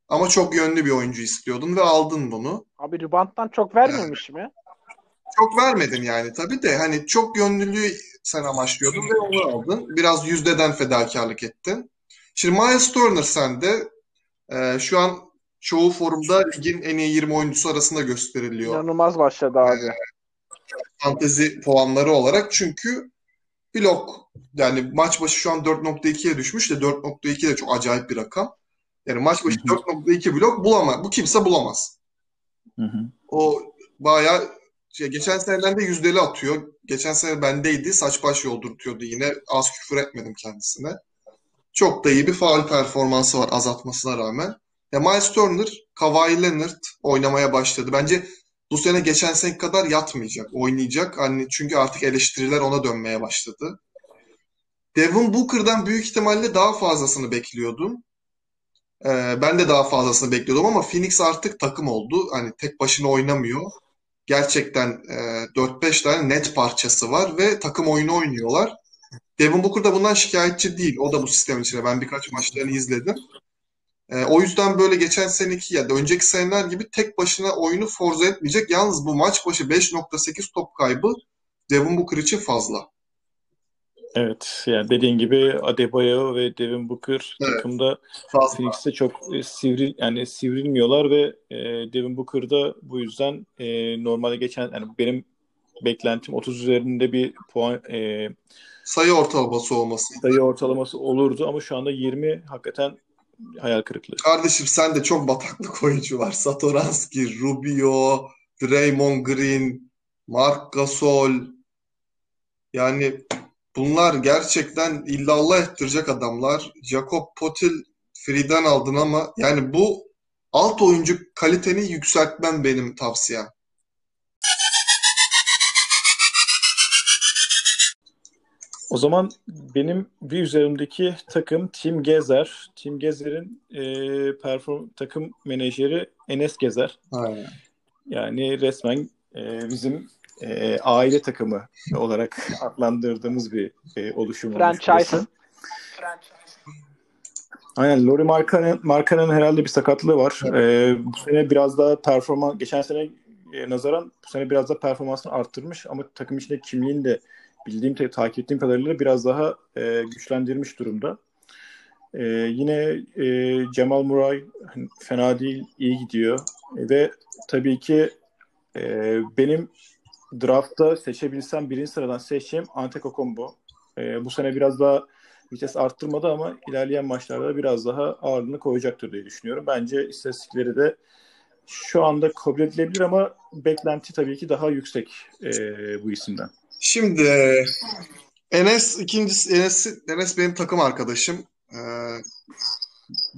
Ama çok yönlü bir oyuncu istiyordun ve aldın bunu. Abi rebound'dan çok vermemiş mi? Çok vermedin yani tabii de hani çok yönlülüğü sen amaçlıyordun ve onu aldın. Biraz yüzdeden fedakarlık ettin. Şimdi Miles Turner sende e, şu an çoğu forumda ligin en iyi 20 oyuncusu arasında gösteriliyor. İnanılmaz başladı abi. E, fantezi puanları olarak çünkü blok yani maç başı şu an 4.2'ye düşmüş de 4.2 de çok acayip bir rakam. Yani maç başı 4.2 blok bulamaz. Bu kimse bulamaz. Hı hı. O bayağı şey, geçen seneden de yüzdeli atıyor. Geçen sene bendeydi. Saç baş yoldurtuyordu yine. Az küfür etmedim kendisine. Çok da iyi bir faal performansı var azaltmasına rağmen. Ya Miles Turner, Kawhi Leonard oynamaya başladı. Bence bu sene geçen sene kadar yatmayacak, oynayacak. Hani çünkü artık eleştiriler ona dönmeye başladı. Devin Booker'dan büyük ihtimalle daha fazlasını bekliyordum. Ee, ben de daha fazlasını bekliyordum ama Phoenix artık takım oldu. Hani tek başına oynamıyor. Gerçekten e, 4-5 tane net parçası var ve takım oyunu oynuyorlar. Devin Booker da bundan şikayetçi değil. O da bu sistemin içine. Ben birkaç maçlarını izledim. E, o yüzden böyle geçen seneki ya da önceki seneler gibi tek başına oyunu forza etmeyecek. Yalnız bu maç başı 5.8 top kaybı Devin Booker için fazla. Evet yani dediğin gibi Adebayo ve Devin Booker evet, takımda fazla. Phoenix'te çok e, sivri yani sivrilmiyorlar ve e, Devin Booker da bu yüzden e, normalde geçen yani benim beklentim 30 üzerinde bir puan e, sayı ortalaması olması. Sayı ortalaması olurdu ama şu anda 20 hakikaten hayal kırıklığı. Kardeşim sen de çok bataklık *laughs* oyuncu var. Satoranski, Rubio, Draymond Green, Mark Gasol. Yani bunlar gerçekten illallah ettirecek adamlar. Jakob Potil Free'den aldın ama yani bu alt oyuncu kaliteni yükseltmen benim tavsiyem. O zaman benim bir üzerimdeki takım Tim Gezer. Tim Gezer'in e, perform takım menajeri Enes Gezer. Aynen. Yani resmen e, bizim e, aile takımı olarak adlandırdığımız bir e, oluşum. Franchise. Aynen. Lori Markan'ın Markan'ın herhalde bir sakatlığı var. Evet. E, bu sene biraz daha performans geçen sene e, nazaran bu sene biraz da performansını arttırmış ama takım içinde kimliğini de bildiğim, takip ettiğim kadarıyla biraz daha e, güçlendirmiş durumda. E, yine e, Cemal Muray hani, fena değil, iyi gidiyor. E, ve tabii ki e, benim draftta seçebilsem birinci sıradan seçeceğim Antetokounmpo. E, bu sene biraz daha vites arttırmadı ama ilerleyen maçlarda biraz daha ağırlığını koyacaktır diye düşünüyorum. Bence istatistikleri de şu anda kabul edilebilir ama beklenti tabii ki daha yüksek e, bu isimden. Şimdi Enes ikincisi Enes, Enes benim takım arkadaşım. Ee,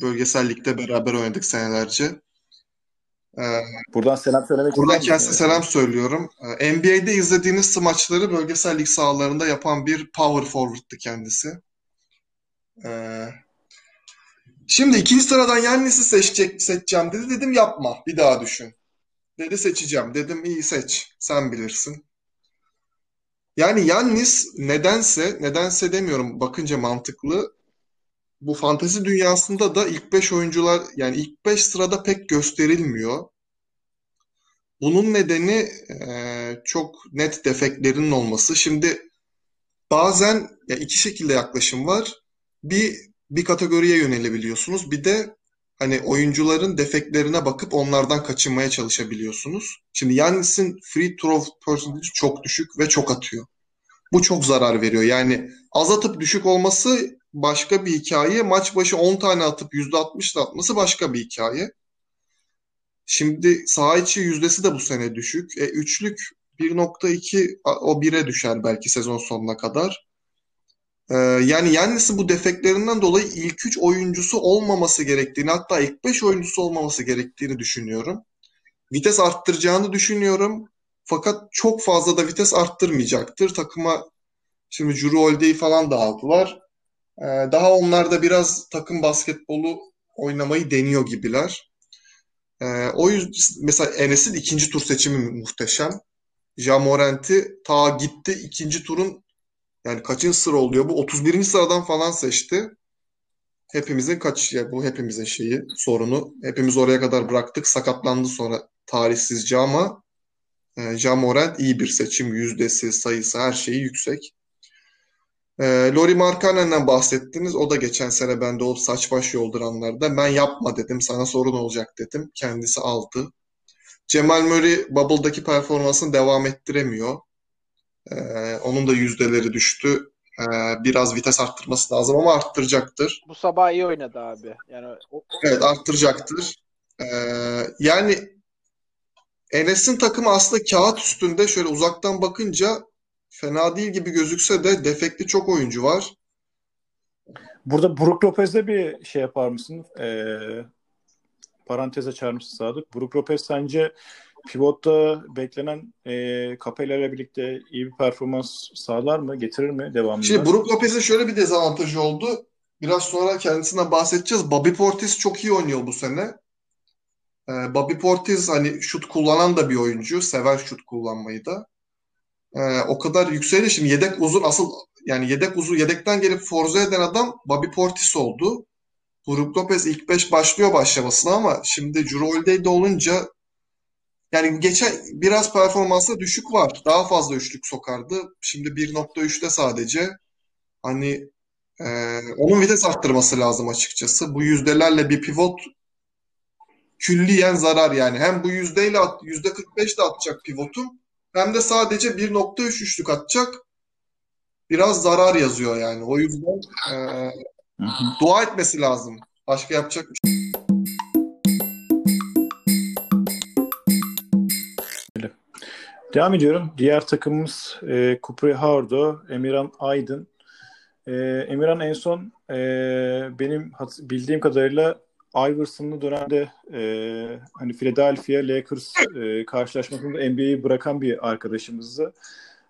bölgesel ligde beraber oynadık senelerce. Ee, buradan selam söylemek. Buradan kendisine selam söylüyorum. Ee, NBA'de izlediğiniz maçları bölgesel lig sahalarında yapan bir power forward'tı kendisi. Ee, şimdi ikinci sıradan Yannis'i seçecek, seçeceğim dedi. Dedim yapma bir daha düşün. Dedi seçeceğim. Dedim iyi seç. Sen bilirsin. Yani Yannis nedense, nedense demiyorum bakınca mantıklı. Bu fantezi dünyasında da ilk 5 oyuncular yani ilk 5 sırada pek gösterilmiyor. Bunun nedeni e, çok net defeklerinin olması. Şimdi bazen ya iki şekilde yaklaşım var. Bir bir kategoriye yönelebiliyorsunuz. Bir de hani oyuncuların defeklerine bakıp onlardan kaçınmaya çalışabiliyorsunuz. Şimdi Yannis'in free throw percentage çok düşük ve çok atıyor. Bu çok zarar veriyor. Yani az atıp düşük olması başka bir hikaye. Maç başı 10 tane atıp %60 da atması başka bir hikaye. Şimdi saha içi yüzdesi de bu sene düşük. E, üçlük 1.2 o 1'e düşer belki sezon sonuna kadar. Ee, yani Yannis'in bu defeklerinden dolayı ilk 3 oyuncusu olmaması gerektiğini hatta ilk 5 oyuncusu olmaması gerektiğini düşünüyorum. Vites arttıracağını düşünüyorum. Fakat çok fazla da vites arttırmayacaktır. Takıma şimdi Drew Holiday'i falan da aldılar. Ee, daha onlar da biraz takım basketbolu oynamayı deniyor gibiler. Ee, o yüzden mesela Enes'in ikinci tur seçimi muhteşem. Jamorant'i ta gitti ikinci turun yani kaçıncı sıra oluyor? Bu 31. sıradan falan seçti. Hepimizin kaç ya bu hepimizin şeyi sorunu. Hepimiz oraya kadar bıraktık. Sakatlandı sonra tarihsizce ama e, Jamorant iyi bir seçim. Yüzdesi, sayısı her şeyi yüksek. E, Lori Markkanen'den bahsettiniz. O da geçen sene bende o saç baş yolduranlarda. Ben yapma dedim. Sana sorun olacak dedim. Kendisi aldı. Cemal Murray Bubble'daki performansını devam ettiremiyor. Ee, onun da yüzdeleri düştü. Ee, biraz vites arttırması lazım ama arttıracaktır. Bu sabah iyi oynadı abi. Yani o... Evet arttıracaktır. Ee, yani Enes'in takımı aslında kağıt üstünde şöyle uzaktan bakınca fena değil gibi gözükse de defekli çok oyuncu var. Burada Brook Lopez'de bir şey yapar mısın? Ee, paranteze çağırmışsın Sadık. Brook Lopez sence pivotta beklenen e, Capella ile birlikte iyi bir performans sağlar mı? Getirir mi devamında? Şimdi Brook Lopez'in şöyle bir dezavantajı oldu. Biraz sonra kendisinden bahsedeceğiz. Bobby Portis çok iyi oynuyor bu sene. Ee, Bobby Portis hani şut kullanan da bir oyuncu. Sever şut kullanmayı da. Ee, o kadar yükseliyor. Şimdi yedek uzun asıl yani yedek uzun yedekten gelip forza eden adam Bobby Portis oldu. Brook Lopez ilk 5 başlıyor başlamasına ama şimdi Jrue olunca yani geçen biraz performansa düşük var. Daha fazla üçlük sokardı. Şimdi 1.3'te sadece. Hani e, onun vites arttırması lazım açıkçası. Bu yüzdelerle bir pivot külliyen zarar yani. Hem bu yüzdeyle at, yüzde 45 de atacak pivotu hem de sadece 1.3 üçlük atacak. Biraz zarar yazıyor yani. O yüzden e, dua etmesi lazım. Başka yapacak bir şey. Devam ediyorum. Diğer takımımız e, Kupri Hardo, Emirhan Aydın. E, Emirhan en son e, benim bildiğim kadarıyla Iverson'lu dönemde e, hani Philadelphia Lakers e, karşılaşmasında NBA'yi bırakan bir arkadaşımızdı.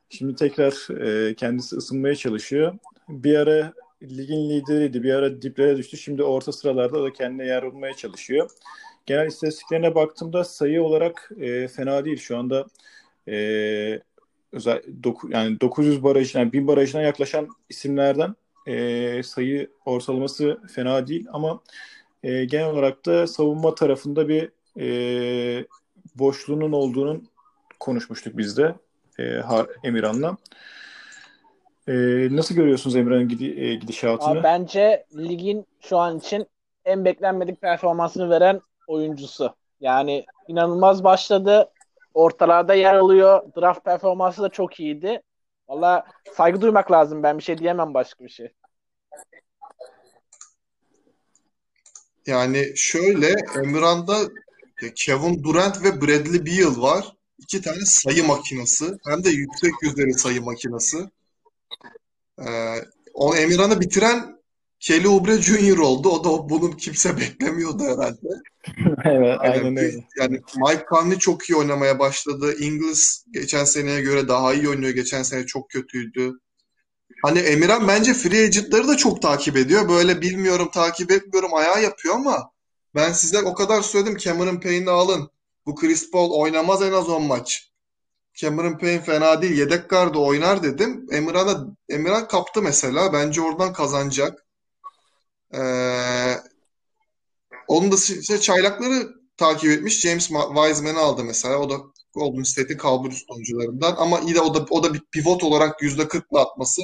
Şimdi tekrar e, kendisi ısınmaya çalışıyor. Bir ara ligin lideriydi, bir ara diplere düştü. Şimdi orta sıralarda da kendine yer bulmaya çalışıyor. Genel istatistiklerine baktığımda sayı olarak e, fena değil. Şu anda e, özel doku, yani 900 baraj yani 1000 barajına yaklaşan isimlerden e, sayı ortalaması fena değil ama e, genel olarak da savunma tarafında bir e, boşluğunun olduğunu konuşmuştuk biz de e, Emirhan'la. E, nasıl görüyorsunuz Emirhan'ın gidi, e, gidişatını? Abi bence ligin şu an için en beklenmedik performansını veren oyuncusu. Yani inanılmaz başladı. Ortalarda yer alıyor. Draft performansı da çok iyiydi. Valla saygı duymak lazım. Ben bir şey diyemem başka bir şey. Yani şöyle Emirhan'da Kevin Durant ve Bradley Beal var. İki tane sayı makinesi. Hem de yüksek yüzdeli sayı makinesi. Ee, o Emirhan'ı bitiren Kelly Oubre Jr. oldu. O da bunun kimse beklemiyordu herhalde. *laughs* evet, aynen yani, öyle. Yani Mike Conley çok iyi oynamaya başladı. Ingles geçen seneye göre daha iyi oynuyor. Geçen sene çok kötüydü. Hani Emirhan bence free agent'ları da çok takip ediyor. Böyle bilmiyorum takip etmiyorum ayağı yapıyor ama ben size o kadar söyledim Cameron Payne'i alın. Bu Chris Paul oynamaz en az 10 maç. Cameron Payne fena değil. Yedek gardı oynar dedim. Emirhan'a Emirhan kaptı mesela. Bence oradan kazanacak. Ee, onun da işte çaylakları takip etmiş. James Wiseman'ı aldı mesela. O da Golden State'in kalbur üst oyuncularından. Ama yine o da o da bir pivot olarak %40'la atması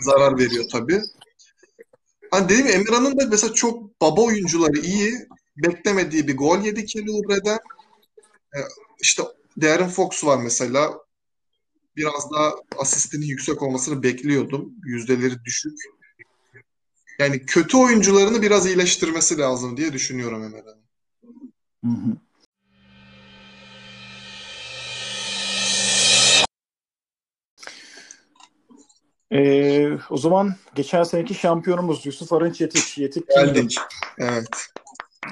zarar veriyor tabii. Hani dedim Emirhan'ın da mesela çok baba oyuncuları iyi. Beklemediği bir gol yedi Kelly Oubre'den. Ee, işte Darren Fox var mesela. Biraz daha asistinin yüksek olmasını bekliyordum. Yüzdeleri düşük. Yani kötü oyuncularını biraz iyileştirmesi lazım diye düşünüyorum Emirhan'ın. Hı hı. Ee, o zaman geçen seneki şampiyonumuz Yusuf Arınç Yetik. Yetik Geldik. Evet.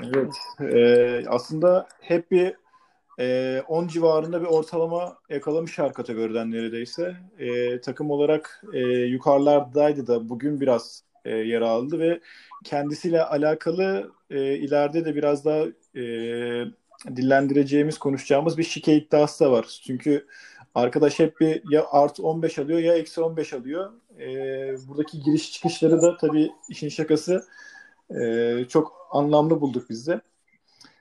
Evet. Ee, aslında hep bir e, 10 civarında bir ortalama yakalamış her kategoriden neredeyse. E, takım olarak e, yukarılardaydı da bugün biraz e, yer aldı ve kendisiyle alakalı e, ileride de biraz daha e, dillendireceğimiz, konuşacağımız bir şike iddiası da var. Çünkü arkadaş hep bir ya artı 15 alıyor ya eksi 15 alıyor. E, buradaki giriş çıkışları da tabii işin şakası e, çok anlamlı bulduk biz de.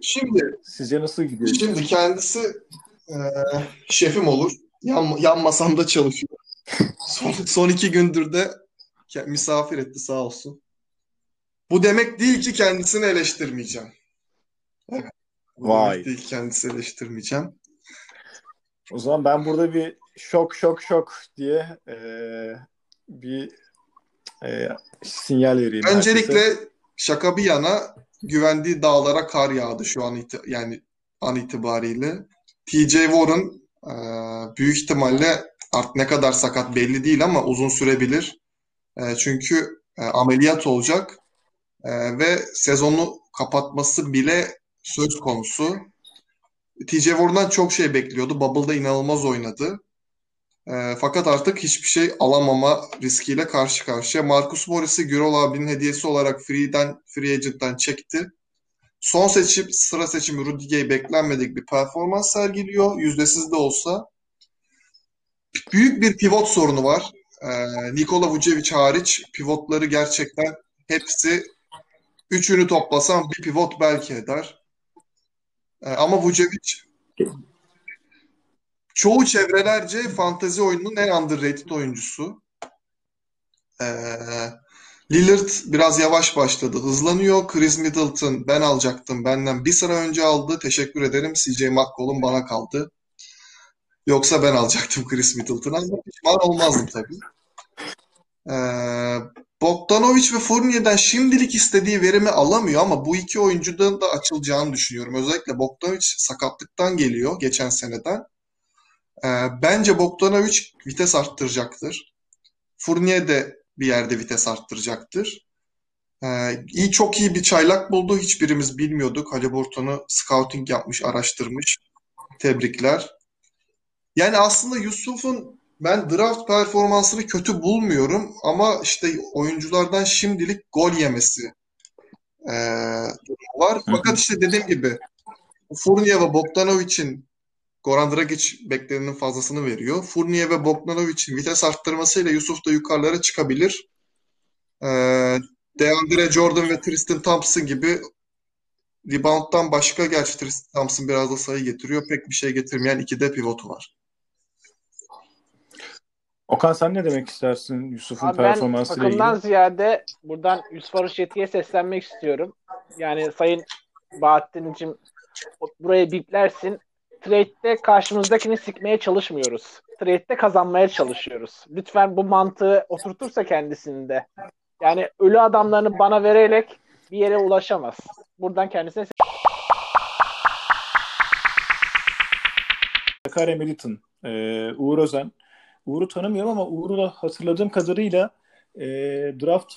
Şimdi sizce nasıl gidiyor? Şimdi kendisi e, şefim olur. Yan, yan masamda çalışıyor. *laughs* son, son iki gündür de misafir etti sağ olsun. Bu demek değil ki kendisini eleştirmeyeceğim. Evet. Bu Vay. demek değil kendisini eleştirmeyeceğim. O zaman ben burada bir şok şok şok diye e, bir e, sinyal vereyim. Öncelikle herkese. şaka bir yana güvendiği dağlara kar yağdı şu an iti yani an itibariyle. TJ Warren e, büyük ihtimalle artık ne kadar sakat belli değil ama uzun sürebilir. E, çünkü e, ameliyat olacak e, ve sezonu kapatması bile söz konusu. TJ Warren'dan çok şey bekliyordu. Bubble'da inanılmaz oynadı. E, fakat artık hiçbir şey alamama riskiyle karşı karşıya. Marcus Morris'i Gürol abinin hediyesi olarak free'den, free agent'tan çekti. Son seçim, sıra seçimi Rudy Gay beklenmedik bir performans sergiliyor. Yüzdesiz de olsa. Büyük bir pivot sorunu var. Ee, Nikola Vucevic hariç pivotları gerçekten hepsi Üçünü toplasam bir pivot belki eder. E, ama Vucevic çoğu çevrelerce fantezi oyununun en underrated oyuncusu. E, Lillard biraz yavaş başladı. Hızlanıyor. Chris Middleton ben alacaktım. Benden bir sıra önce aldı. Teşekkür ederim. CJ McCollum bana kaldı. Yoksa ben alacaktım Chris Middleton'ı ama pişman olmazdım tabii. Ee, Bogdanovic ve Fournier'den şimdilik istediği verimi alamıyor ama bu iki oyuncudan da açılacağını düşünüyorum. Özellikle Bogdanovic sakatlıktan geliyor geçen seneden. Ee, bence Bogdanovic vites arttıracaktır. Fournier de bir yerde vites arttıracaktır. Ee, iyi çok iyi bir çaylak buldu. Hiçbirimiz bilmiyorduk. Haliburton'u scouting yapmış, araştırmış. Tebrikler. Yani aslında Yusuf'un ben draft performansını kötü bulmuyorum ama işte oyunculardan şimdilik gol yemesi e, var. Fakat işte dediğim gibi Fournier ve Bogdanovic'in Goran Dragic beklenenin fazlasını veriyor. Fournier ve Bogdanovic'in vites arttırmasıyla Yusuf da yukarılara çıkabilir. E, DeAndre Jordan ve Tristan Thompson gibi rebound'dan başka gerçi Tristan Thompson biraz da sayı getiriyor. Pek bir şey getirmeyen iki de pivotu var. Okan sen ne demek istersin Yusuf'un performansıyla ilgili? Ben ziyade buradan Yusuf Arış Yeti'ye seslenmek istiyorum. Yani Sayın Bahattin'cim burayı biplersin. Trade'de karşımızdakini sikmeye çalışmıyoruz. Trade'de kazanmaya çalışıyoruz. Lütfen bu mantığı oturtursa kendisinde. Yani ölü adamlarını bana vererek bir yere ulaşamaz. Buradan kendisine Kare Militon, Uğur Özen Uğur'u tanımıyorum ama Uğur'u da hatırladığım kadarıyla e, draft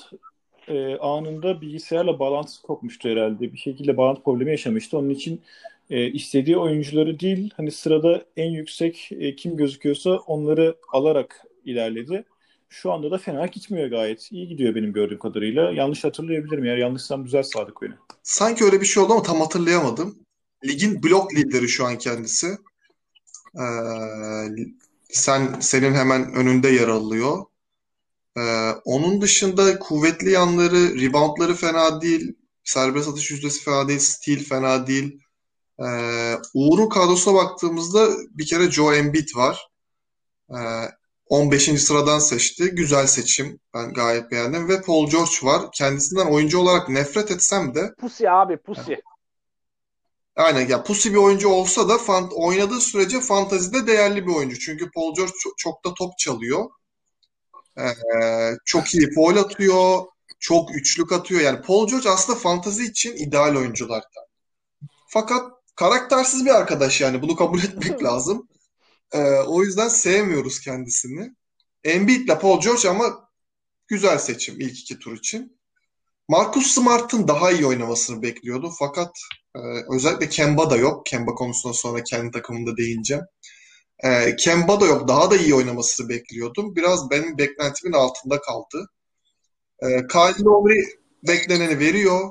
e, anında bilgisayarla bağlantısı kopmuştu herhalde. Bir şekilde bağlantı problemi yaşamıştı. Onun için e, istediği oyuncuları değil, hani sırada en yüksek e, kim gözüküyorsa onları alarak ilerledi. Şu anda da fena gitmiyor gayet. İyi gidiyor benim gördüğüm kadarıyla. Yanlış hatırlayabilirim. Eğer yanlışsam düzelt Sadık beni. Sanki öyle bir şey oldu ama tam hatırlayamadım. Ligin blok lideri şu an kendisi. Ee, sen senin hemen önünde yer alıyor. Ee, onun dışında kuvvetli yanları, reboundları fena değil. Serbest atış yüzdesi fena değil. Stil fena değil. Ee, Uğur'un kadrosuna baktığımızda bir kere Joe Embiid var. Ee, 15. sıradan seçti. Güzel seçim. Ben gayet beğendim. Ve Paul George var. Kendisinden oyuncu olarak nefret etsem de Pusi abi pusi. Aynen ya pusi bir oyuncu olsa da fan, oynadığı sürece fantazide değerli bir oyuncu. Çünkü Paul George çok, çok da top çalıyor. Ee, çok iyi foul atıyor. Çok üçlük atıyor. Yani Paul George aslında fantazi için ideal oyunculardan. Fakat karaktersiz bir arkadaş yani. Bunu kabul etmek *laughs* lazım. Ee, o yüzden sevmiyoruz kendisini. Embiid ile Paul George ama güzel seçim ilk iki tur için. Marcus Smart'ın daha iyi oynamasını bekliyordu. Fakat ee, özellikle Kemba da yok. Kemba konusunda sonra kendi takımımda değineceğim. Ee, Kemba da yok. Daha da iyi oynamasını bekliyordum. Biraz benim beklentimin altında kaldı. Ee, Kyle Lowry bekleneni veriyor.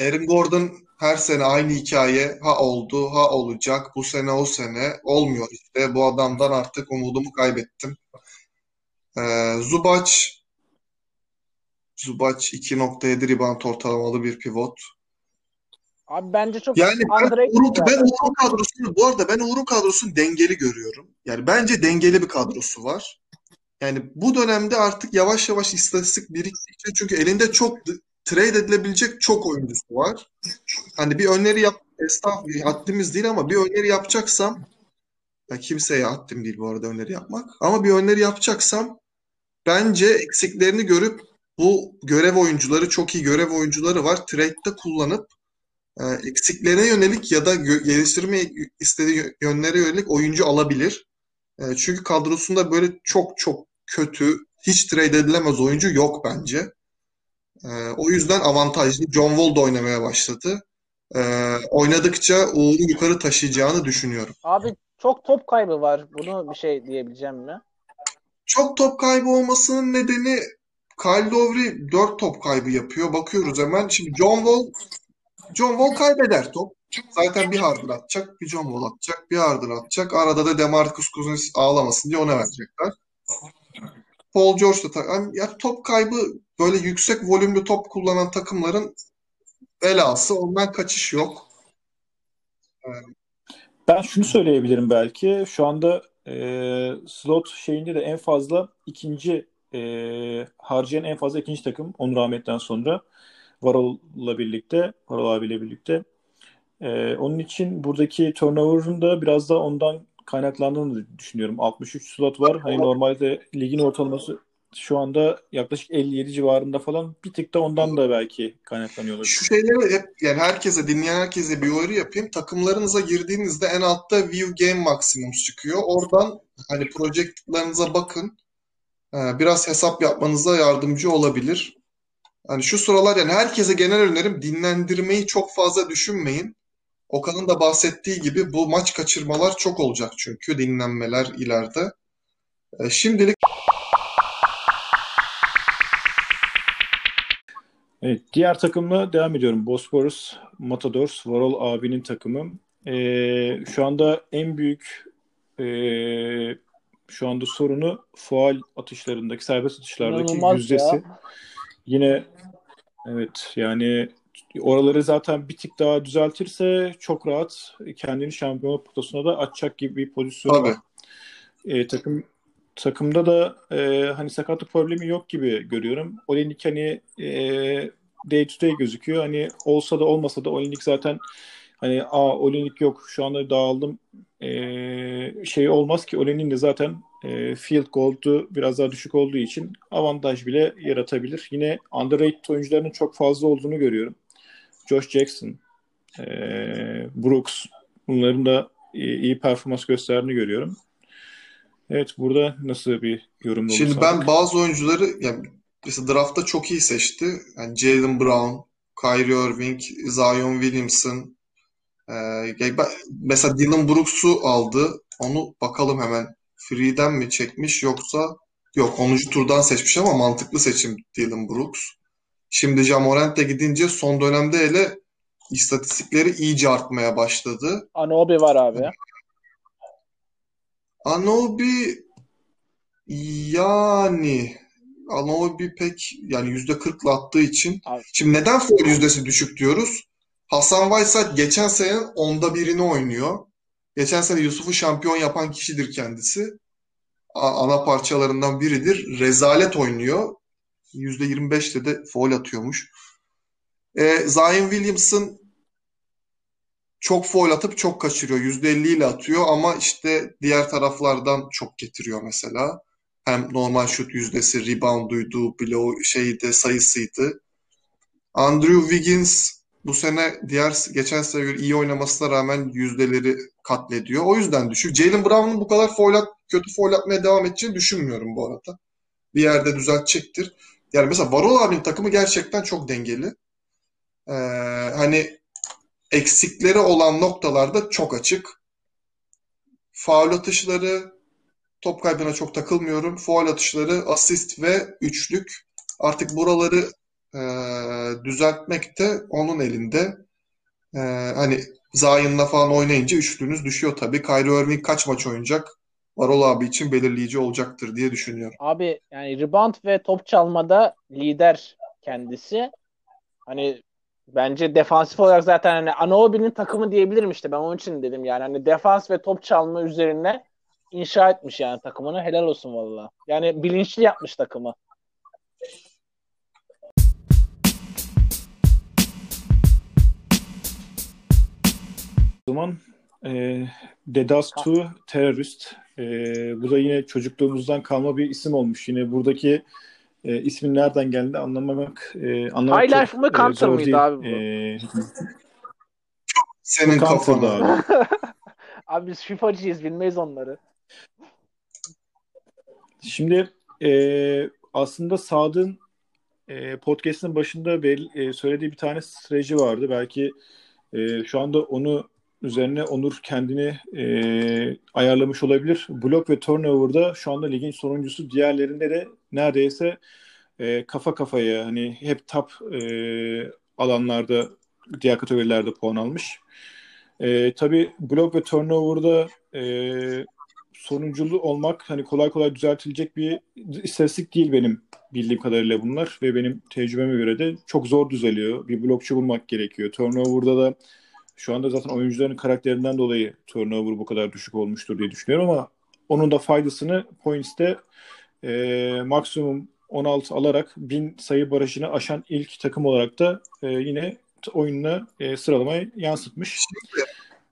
Aaron Gordon her sene aynı hikaye. Ha oldu, ha olacak. Bu sene o sene. Olmuyor işte. Bu adamdan artık umudumu kaybettim. Ee, Zubac Zubac 2.7 rebound ortalamalı bir pivot. Abi bence çok yani ben Uğur'un, ben Uğur'un kadrosunu bu arada ben Uğur'un kadrosunu dengeli görüyorum. Yani bence dengeli bir kadrosu var. Yani bu dönemde artık yavaş yavaş istatistik biriktikçe çünkü elinde çok trade edilebilecek çok oyuncusu var. Hani bir öneri yap estağfurullah haddimiz değil ama bir öneri yapacaksam ya kimseye haddim değil bu arada öneri yapmak. Ama bir öneri yapacaksam bence eksiklerini görüp bu görev oyuncuları çok iyi görev oyuncuları var. Trade'de kullanıp e, eksiklerine yönelik ya da geliştirme istediği yönlere yönelik oyuncu alabilir. E, çünkü kadrosunda böyle çok çok kötü, hiç trade edilemez oyuncu yok bence. E, o yüzden avantajlı. John Wall da oynamaya başladı. oynadıkça Uğur'u yukarı taşıyacağını düşünüyorum. Abi çok top kaybı var. Bunu bir şey diyebileceğim mi? Çok top kaybı olmasının nedeni Kyle Lowry 4 top kaybı yapıyor. Bakıyoruz hemen. Şimdi John Wall John Wall kaybeder top. Zaten bir hardır atacak, bir John Wall atacak, bir hardır atacak. Arada da Demarcus Cousins ağlamasın diye ona verecekler. Paul George da yani ya top kaybı böyle yüksek volümlü top kullanan takımların belası. Ondan kaçış yok. Ben şunu söyleyebilirim belki. Şu anda e, slot şeyinde de en fazla ikinci e, harcayan en fazla ikinci takım Onur Ahmet'ten sonra Varol'la birlikte, Varol abiyle birlikte. E, onun için buradaki turnover'ın da biraz da ondan kaynaklandığını düşünüyorum. 63 slot var. Hani normalde ligin ortalaması şu anda yaklaşık 57 civarında falan bir tık da ondan da belki kaynaklanıyor. Şu şeyleri hep yani herkese dinleyen herkese bir uyarı yapayım. Takımlarınıza girdiğinizde en altta view game maksimum çıkıyor. Oradan hani projektlerinize bakın. Ee, biraz hesap yapmanıza yardımcı olabilir. Hani şu sıralar yani herkese genel önerim dinlendirmeyi çok fazla düşünmeyin. Okan'ın da bahsettiği gibi bu maç kaçırmalar çok olacak çünkü dinlenmeler ileride. Ee, şimdilik Evet, diğer takımla devam ediyorum. Bosporus Matadors, Varol abinin takımı. Ee, şu anda en büyük e, şu anda sorunu faal atışlarındaki, serbest atışlardaki İnanılmaz yüzdesi. Ya. Yine evet yani oraları zaten bir tık daha düzeltirse çok rahat kendini şampiyonluk potasına da açacak gibi bir pozisyon var. E, takım takımda da e, hani sakatlık problemi yok gibi görüyorum. Olenik hani e, day to day gözüküyor. Hani olsa da olmasa da Olenik zaten hani a Olenik yok şu anda dağıldım e, şey olmaz ki Olenik'in de zaten e, field goal'du biraz daha düşük olduğu için avantaj bile yaratabilir. Yine underrated oyuncularının çok fazla olduğunu görüyorum. Josh Jackson, e, Brooks bunların da iyi, performans gösterdiğini görüyorum. Evet burada nasıl bir yorum Şimdi sağlık? ben bazı oyuncuları yani mesela draftta çok iyi seçti. Yani Jalen Brown, Kyrie Irving, Zion Williamson. Ee, mesela Dylan Brooks'u aldı. Onu bakalım hemen. Free'den mi çekmiş yoksa yok 10. turdan seçmiş ama mantıklı seçim Dylan Brooks. Şimdi Jamorant de gidince son dönemde hele istatistikleri iyice artmaya başladı. Anobi var abi. Anobi yani Anobi pek yani yüzde kırkla attığı için. Abi. Şimdi neden foul yüzdesi düşük diyoruz? Hasan Whiteside geçen sene onda birini oynuyor. Geçen sene Yusuf'u şampiyon yapan kişidir kendisi. Ana parçalarından biridir. Rezalet oynuyor. %25'te de foul atıyormuş. E, Zion Williamson çok foul atıp çok kaçırıyor. %50 ile atıyor ama işte diğer taraflardan çok getiriyor mesela. Hem normal şut yüzdesi, rebounduydu, blow şeydi, sayısıydı. Andrew Wiggins bu sene diğer geçen sene göre iyi oynamasına rağmen yüzdeleri katlediyor. O yüzden düşük. Jalen Brown'un bu kadar foul at, kötü foul atmaya devam edeceğini düşünmüyorum bu arada. Bir yerde düzeltecektir. Yani mesela Varol abinin takımı gerçekten çok dengeli. Ee, hani eksikleri olan noktalarda çok açık. Faul atışları, top kaybına çok takılmıyorum. Faul atışları, asist ve üçlük. Artık buraları e, düzeltmek de onun elinde. E, hani Zion'la falan oynayınca üçlünüz düşüyor tabii. Kyrie Irving kaç maç oynayacak? Varol abi için belirleyici olacaktır diye düşünüyorum. Abi yani rebound ve top çalmada lider kendisi. Hani bence defansif olarak zaten hani Anobi'nin takımı diyebilirim işte. Ben onun için dedim yani. Hani defans ve top çalma üzerine inşa etmiş yani takımını. Helal olsun valla. Yani bilinçli yapmış takımı. Zaman e, Dedas 2 Terörist. E, bu da yine çocukluğumuzdan kalma bir isim olmuş. Yine buradaki e, ismin nereden geldi anlamamak e, anlamak High Life mı Counter e, mıydı abi bu? E, Senin kafanda abi. *laughs* abi biz FIFA'cıyız bilmeyiz onları. Şimdi e, aslında Sad'ın e, podcast'ın başında belli, e, söylediği bir tane strateji vardı. Belki e, şu anda onu üzerine Onur kendini e, ayarlamış olabilir. Blok ve turnover'da şu anda ligin sonuncusu. Diğerlerinde de neredeyse e, kafa kafaya hani hep top e, alanlarda diğer kategorilerde puan almış. E, tabii blok ve turnover'da e, sonunculu olmak hani kolay kolay düzeltilecek bir istatistik değil benim bildiğim kadarıyla bunlar ve benim tecrübeme göre de çok zor düzeliyor. Bir blokçu bulmak gerekiyor. Turnover'da da şu anda zaten oyuncuların karakterinden dolayı turnover bu kadar düşük olmuştur diye düşünüyorum ama onun da faydasını points'te e, maksimum 16 alarak 1000 sayı barajını aşan ilk takım olarak da e, yine oyununa e, sıralamaya yansıtmış.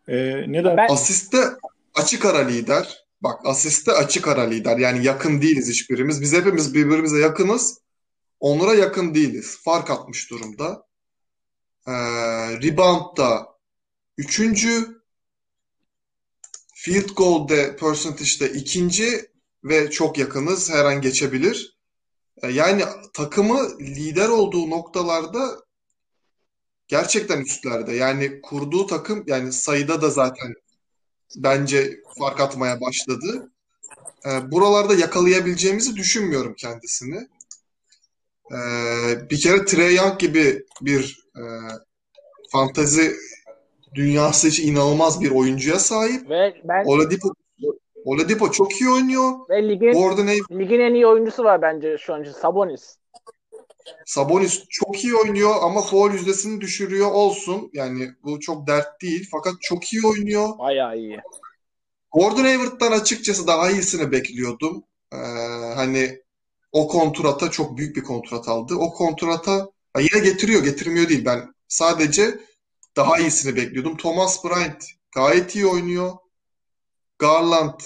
E, neden? Ben... Asiste açık ara lider. Bak asiste açık ara lider. Yani yakın değiliz hiçbirimiz. Biz hepimiz birbirimize yakınız. Onlara yakın değiliz. Fark atmış durumda. Ee, rebound'da üçüncü. Field goal'de percentage'de ikinci ve çok yakınız. Her an geçebilir. Ee, yani takımı lider olduğu noktalarda gerçekten üstlerde. Yani kurduğu takım yani sayıda da zaten bence fark atmaya başladı. E, buralarda yakalayabileceğimizi düşünmüyorum kendisini. E, bir kere Trey Young gibi bir e, fantezi dünyası için inanılmaz bir oyuncuya sahip. Ve ben Oladipo Oladipo çok iyi oynuyor. Ve ligin, Gordon ligin en iyi oyuncusu var bence şu an Sabonis. Sabonis çok iyi oynuyor ama foul yüzdesini düşürüyor olsun. Yani bu çok dert değil fakat çok iyi oynuyor. Bayağı iyi. Gordon Hayward'dan açıkçası daha iyisini bekliyordum. Ee, hani o kontrata çok büyük bir kontrat aldı. O kontrata yine getiriyor, getirmiyor değil. Ben sadece daha iyisini bekliyordum. Thomas Bryant gayet iyi oynuyor. Garland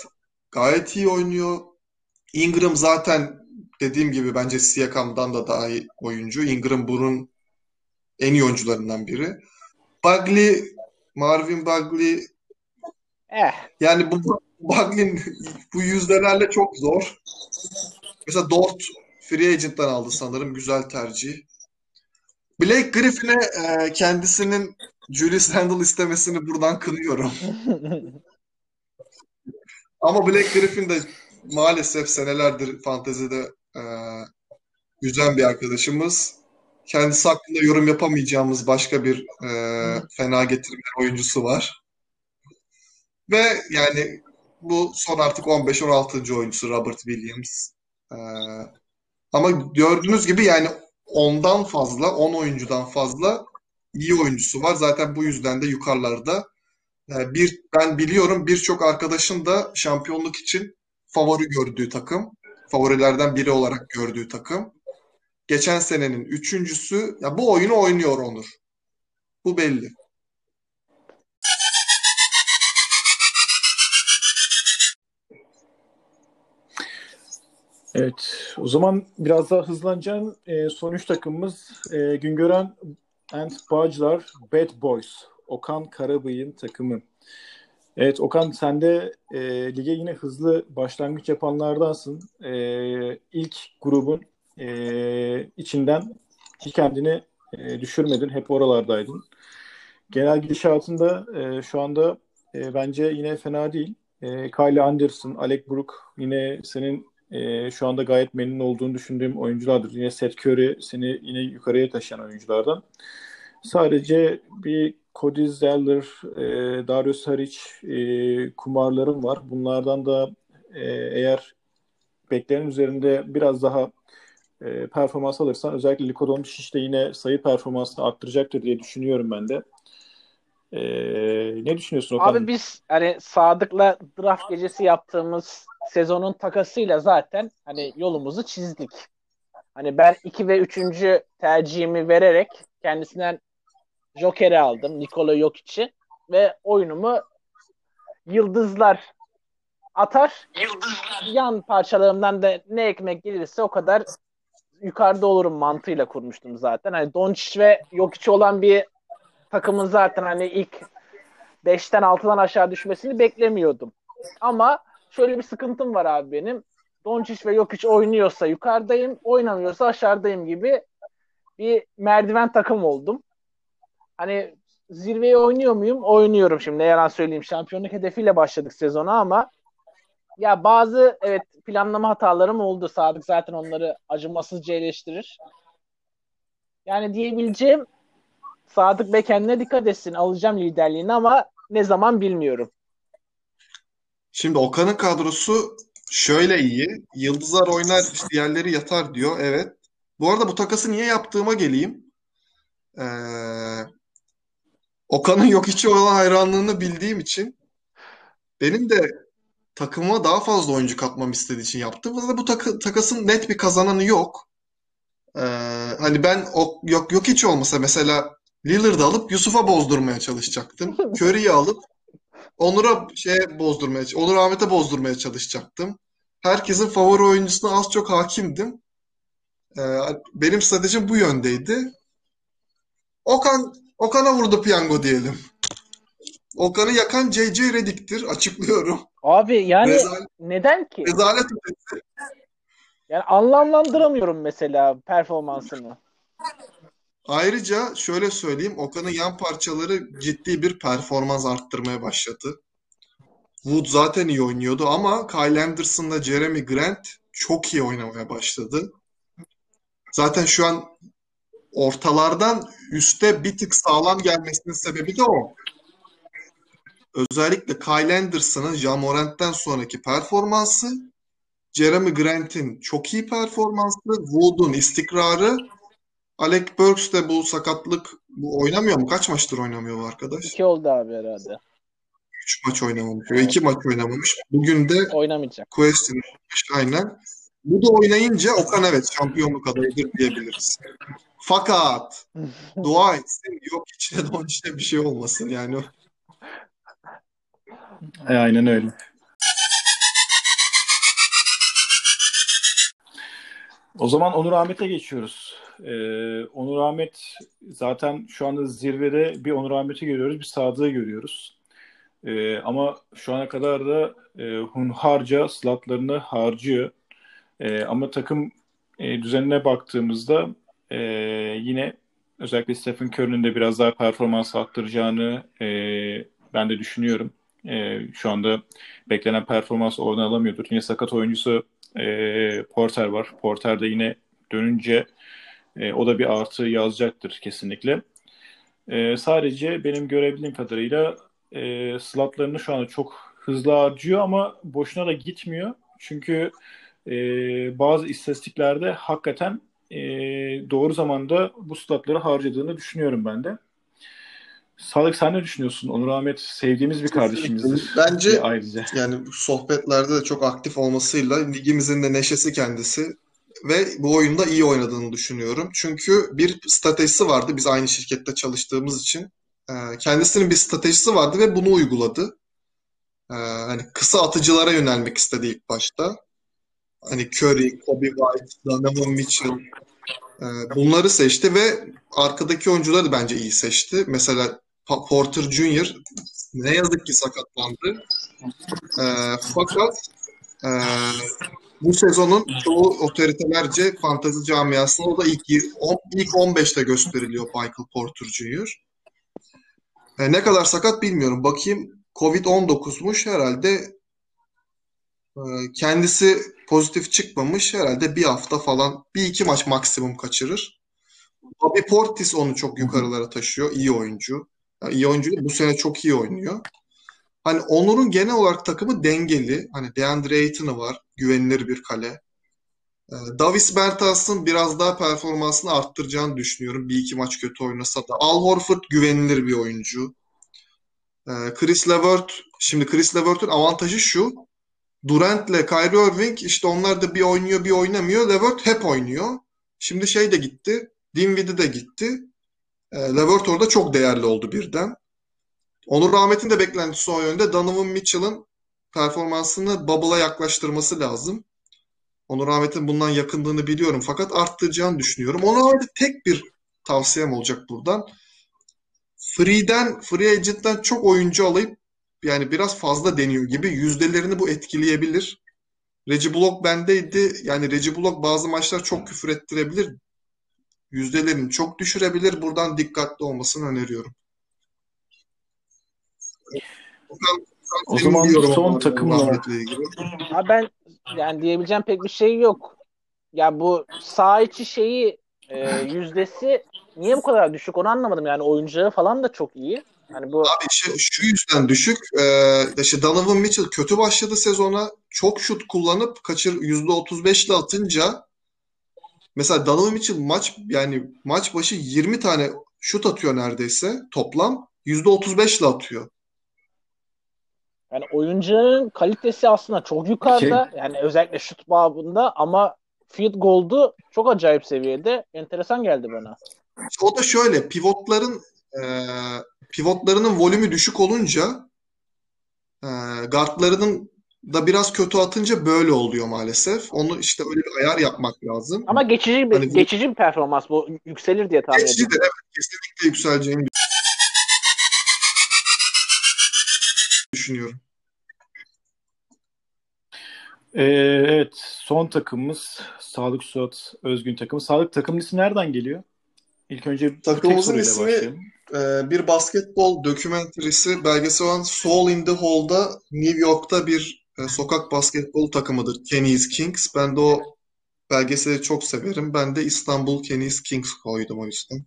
gayet iyi oynuyor. Ingram zaten dediğim gibi bence Siakam'dan da daha iyi oyuncu. Ingram bunun en iyi oyuncularından biri. Bagley, Marvin Bagley eh. yani bu Bagley'in bu yüzdelerle çok zor. Mesela Dort free agent'tan aldı sanırım. Güzel tercih. Blake Griffin'e e, kendisinin Julius Randle istemesini buradan kınıyorum. *laughs* Ama Blake Griffin de maalesef senelerdir fantezide e, yüzen bir arkadaşımız. Kendisi hakkında yorum yapamayacağımız başka bir e, fena getirme oyuncusu var. Ve yani bu son artık 15-16. oyuncusu Robert Williams. E, ama gördüğünüz gibi yani ondan fazla, 10 oyuncudan fazla iyi oyuncusu var. Zaten bu yüzden de yukarılarda. Yani bir ben biliyorum birçok arkadaşın da şampiyonluk için favori gördüğü takım favorilerden biri olarak gördüğü takım. Geçen senenin üçüncüsü. Ya bu oyunu oynuyor Onur. Bu belli. Evet. O zaman biraz daha hızlanacağım. E, son üç takımımız e, Güngören and Bağcılar Bad Boys. Okan Karabıyık'ın takımı. Evet Okan sen de e, lige yine hızlı başlangıç yapanlardansın. E, ilk grubun e, içinden hiç kendini e, düşürmedin. Hep oralardaydın. Genel gidişatında e, şu anda e, bence yine fena değil. E, Kyle Anderson, Alec Brook yine senin e, şu anda gayet memnun olduğunu düşündüğüm oyunculardır. Yine Seth Curry seni yine yukarıya taşıyan oyunculardan. Sadece bir Cody Zeller, e, Darius Haric e, kumarlarım var. Bunlardan da e, eğer beklenenin üzerinde biraz daha e, performans alırsan özellikle Liko Doncic de yine sayı performansını arttıracaktır diye düşünüyorum ben de. E, ne düşünüyorsun Okan? Abi biz hani Sadık'la draft gecesi yaptığımız sezonun takasıyla zaten hani yolumuzu çizdik. Hani ben 2 ve 3. tercihimi vererek kendisinden Joker'i aldım. Nikola Jokic'i ve oyunumu yıldızlar atar. Yıldızlar. Yan parçalarımdan da ne ekmek gelirse o kadar yukarıda olurum mantığıyla kurmuştum zaten. Hani Doncic ve Jokic olan bir takımın zaten hani ilk 5'ten 6'dan aşağı düşmesini beklemiyordum. Ama şöyle bir sıkıntım var abi benim. Doncic ve Jokic oynuyorsa yukarıdayım, oynamıyorsa aşağıdayım gibi bir merdiven takım oldum hani zirveye oynuyor muyum? Oynuyorum şimdi ne yalan söyleyeyim. Şampiyonluk hedefiyle başladık sezona ama ya bazı evet planlama hatalarım oldu. Sadık zaten onları acımasızca eleştirir. Yani diyebileceğim Sadık Bey kendine dikkat etsin. Alacağım liderliğini ama ne zaman bilmiyorum. Şimdi Okan'ın kadrosu şöyle iyi. Yıldızlar oynar, diğerleri yatar diyor. Evet. Bu arada bu takası niye yaptığıma geleyim. Ee, Okan'ın yok içi olan hayranlığını bildiğim için benim de takıma daha fazla oyuncu katmam istediği için yaptım. Ve bu takı, takasın net bir kazananı yok. Ee, hani ben o, yok yok hiç olmasa mesela Lillard'ı alıp Yusuf'a bozdurmaya çalışacaktım. *laughs* Curry'i alıp Onur'a şey bozdurmaya, Onur Ahmet'e bozdurmaya çalışacaktım. Herkesin favori oyuncusuna az çok hakimdim. Ee, benim stratejim bu yöndeydi. Okan Okan'a vurdu piyango diyelim. Okan'ı yakan JJ Redick'tir. Açıklıyorum. Abi yani Rezal, neden ki? Rezalet Yani anlamlandıramıyorum mesela performansını. Ayrıca şöyle söyleyeyim, Okan'ın yan parçaları ciddi bir performans arttırmaya başladı. Wood zaten iyi oynuyordu ama Kyle Anderson'la Jeremy Grant çok iyi oynamaya başladı. Zaten şu an ortalardan üste bir tık sağlam gelmesinin sebebi de o. Özellikle Kyle Anderson'ın Jamorant'ten sonraki performansı, Jeremy Grant'in çok iyi performansı, Wood'un istikrarı Alec Burks de bu sakatlık bu oynamıyor mu? Kaç maçtır oynamıyor bu arkadaş? İki oldu abi herhalde. Üç maç oynamamış. Evet. İki maç oynamamış. Bugün de oynamayacak. Question aynen. Bu da oynayınca Okan evet şampiyonluk adayıdır diyebiliriz. Fakat *laughs* dua etsin yok içine de onun içine bir şey olmasın yani. E, aynen öyle. O zaman Onur Ahmet'e geçiyoruz. Ee, Onur Ahmet zaten şu anda zirvede bir Onur Ahmet'i görüyoruz, bir Sadık'ı görüyoruz. Ee, ama şu ana kadar da e, hunharca slotlarını harcıyor. E, ama takım e, düzenine baktığımızda e, yine özellikle Stephen Curry'nin de biraz daha performans arttıracağını e, ben de düşünüyorum. E, şu anda beklenen performans oradan alamıyordur. Yine sakat oyuncusu e, Porter var. Porter de yine dönünce e, o da bir artı yazacaktır kesinlikle. E, sadece benim görebildiğim kadarıyla e, slotlarını şu anda çok hızlı harcıyor ama boşuna da gitmiyor. Çünkü e, bazı istatistiklerde hakikaten e, doğru zamanda bu slotları harcadığını düşünüyorum ben de. Sadık sen ne düşünüyorsun? Onur Ahmet sevdiğimiz bir kardeşimizdir. Bence ayrıca. yani sohbetlerde de çok aktif olmasıyla ligimizin de neşesi kendisi ve bu oyunda iyi oynadığını düşünüyorum. Çünkü bir stratejisi vardı biz aynı şirkette çalıştığımız için. Ee, kendisinin bir stratejisi vardı ve bunu uyguladı. Ee, hani kısa atıcılara yönelmek istedi ilk başta. Hani Curry, Kobe White, Donovan Mitchell e, bunları seçti ve arkadaki oyuncuları da bence iyi seçti. Mesela Porter Jr. ne yazık ki sakatlandı. E, fakat e, bu sezonun çoğu otoritelerce fantezi camiasında o da ilk, ilk 15'te gösteriliyor Michael Porter Jr. E, ne kadar sakat bilmiyorum. Bakayım Covid-19'muş herhalde e, kendisi pozitif çıkmamış herhalde bir hafta falan bir iki maç maksimum kaçırır. Bobby Portis onu çok yukarılara taşıyor. İyi oyuncu. Yani iyi oyuncu bu sene çok iyi oynuyor. Hani Onur'un genel olarak takımı dengeli. Hani DeAndre Ayton'ı var. Güvenilir bir kale. Ee, Davis Bertas'ın biraz daha performansını arttıracağını düşünüyorum. Bir iki maç kötü oynasa da. Al Horford güvenilir bir oyuncu. Ee, Chris Levert, şimdi Chris Levert'ün avantajı şu. Durant'le Kyrie Irving işte onlar da bir oynuyor bir oynamıyor. Levert hep oynuyor. Şimdi şey de gitti. Dinwiddie de gitti. Ee, Levert orada çok değerli oldu birden. Onur Rahmet'in de beklentisi o yönde. Donovan Mitchell'ın performansını bubble'a yaklaştırması lazım. Onur Rahmet'in bundan yakındığını biliyorum fakat arttıracağını düşünüyorum. Onur Rahmet'e tek bir tavsiyem olacak buradan. Free'den, free agent'ten çok oyuncu alayıp yani biraz fazla deniyor gibi yüzdelerini bu etkileyebilir. Reggie Block bendeydi. Yani Reggie Block bazı maçlar çok küfür ettirebilir. Yüzdelerini çok düşürebilir. Buradan dikkatli olmasını öneriyorum. O zaman son takım olarak. Ha ben yani diyebileceğim pek bir şey yok. Ya bu sağ içi şeyi e, yüzdesi niye bu kadar düşük onu anlamadım. Yani oyuncuları falan da çok iyi. Yani bu Abi işte şu yüzden düşük. Ee, işte Donovan Mitchell kötü başladı sezona. Çok şut kullanıp kaçır %35 ile atınca mesela Donovan Mitchell maç yani maç başı 20 tane şut atıyor neredeyse toplam. %35 ile atıyor. yani oyuncuların kalitesi aslında çok yukarıda. Yani özellikle şut babında ama field goal'du çok acayip seviyede. Enteresan geldi bana. O da şöyle pivotların e, pivotlarının volümü düşük olunca e, guardlarının da biraz kötü atınca böyle oluyor maalesef. Onu işte öyle bir ayar yapmak lazım. Ama geçici bir Hani bu- geçici bir performans bu yükselir diye tahmin Geçici ediyorum. de evet kesinlikle yükseleceğini düşünüyorum. Ee, evet son takımımız Sağlık Suat Özgün takımı. Sağlık takımın ismi nereden geliyor? İlk önce bu tek Takımımızın ismi- başlayalım. Ee, bir basketbol dokümenterisi belgesel olan Soul in the Hall'da New York'ta bir e, sokak basketbol takımıdır. Kenny's Kings. Ben de o belgeseli çok severim. Ben de İstanbul Kenny's Kings koydum o yüzden.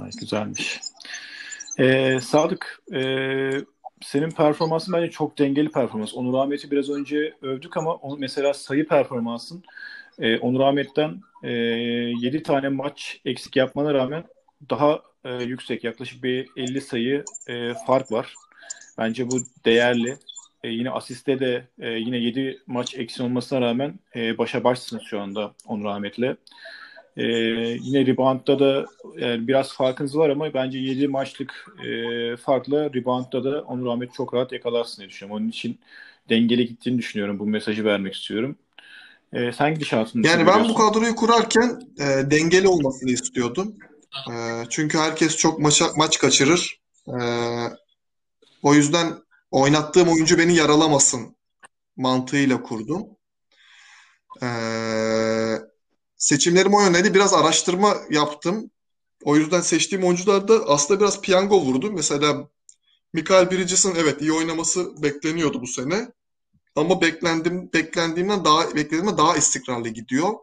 Ay, güzelmiş. Ee, Sadık, e, senin performansın bence çok dengeli performans. Onur Ahmet'i biraz önce övdük ama onu, mesela sayı performansın e, Onur Ahmet'ten e, 7 tane maç eksik yapmana rağmen daha e, yüksek. Yaklaşık bir 50 sayı e, fark var. Bence bu değerli. E, yine asiste de e, yine 7 maç eksik olmasına rağmen e, başa başsınız şu anda Onur Ahmet'le. Ee, yine reboundda da yani biraz farkınız var ama bence 7 maçlık e, farkla reboundda da Onur Ahmet çok rahat yakalarsın diye düşünüyorum. Onun için dengeli gittiğini düşünüyorum. Bu mesajı vermek istiyorum. Ee, sen gidişatını Yani ben bu kadroyu kurarken e, dengeli olmasını istiyordum. E, çünkü herkes çok maça, maç kaçırır. E, o yüzden oynattığım oyuncu beni yaralamasın mantığıyla kurdum. E, seçimlerim o yöndeydi. Biraz araştırma yaptım. O yüzden seçtiğim oyuncularda aslında biraz piyango vurdu. Mesela Michael Bridges'in evet iyi oynaması bekleniyordu bu sene. Ama beklendim beklendiğimden daha beklediğimden daha istikrarlı gidiyor.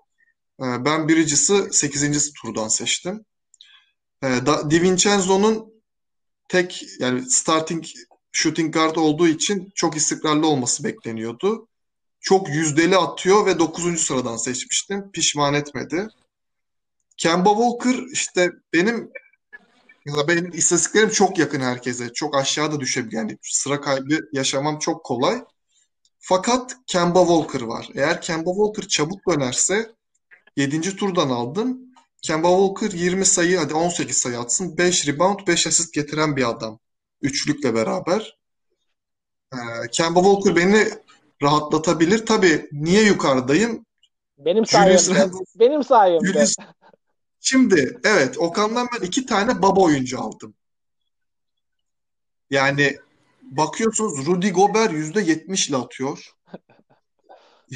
Ee, Ben Bridges'ı 8. turdan seçtim. Ee, Da DiVincenzo'nun tek yani starting shooting guard olduğu için çok istikrarlı olması bekleniyordu. Çok yüzdeli atıyor ve 9. sıradan seçmiştim. Pişman etmedi. Kemba Walker işte benim ya benim istatistiklerim çok yakın herkese. Çok aşağıda düşebilir. Yani sıra kaybı yaşamam çok kolay. Fakat Kemba Walker var. Eğer Kemba Walker çabuk dönerse 7. turdan aldım. Kemba Walker 20 sayı hadi 18 sayı atsın. 5 rebound 5 asist getiren bir adam. Üçlükle beraber. Ee, Kemba Walker beni rahatlatabilir. Tabii niye yukarıdayım? Benim sayemde. Benim sayemde. Julius Şimdi evet Okan'dan ben iki tane baba oyuncu aldım. Yani bakıyorsunuz Rudy Gobert %70 ile atıyor. *laughs*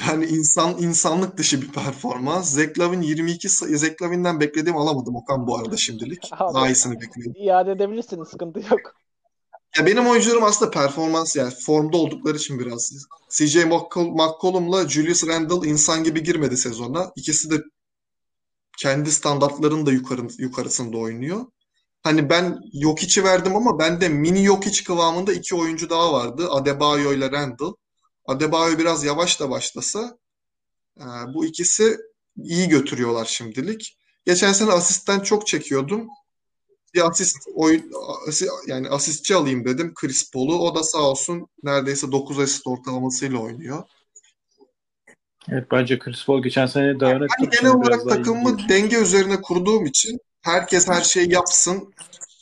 Yani insan insanlık dışı bir performans. Zach Lavin 22 sayı. Zach Lavin'den beklediğim alamadım Okan bu arada şimdilik. *laughs* Abi. Daha iyisini bekliyorum. İade edebilirsin sıkıntı yok. Ya benim oyuncularım aslında performans yani formda oldukları için biraz. CJ McColl- McCollum'la Julius Randle insan gibi girmedi sezona. İkisi de kendi standartlarının da yukarı, yukarısında oynuyor. Hani ben Jokic'i verdim ama bende mini Jokic kıvamında iki oyuncu daha vardı. Adebayo ile Randle. Adebayo biraz yavaş da başlasa e, bu ikisi iyi götürüyorlar şimdilik. Geçen sene asistten çok çekiyordum. Bir asist oyun yani asistçi alayım dedim Chris Paul'u. O da sağ olsun neredeyse 9 asist ortalamasıyla oynuyor. Evet bence Chris Paul geçen sene daha net Ben genel olarak takımımı denge üzerine kurduğum için herkes her şeyi yapsın.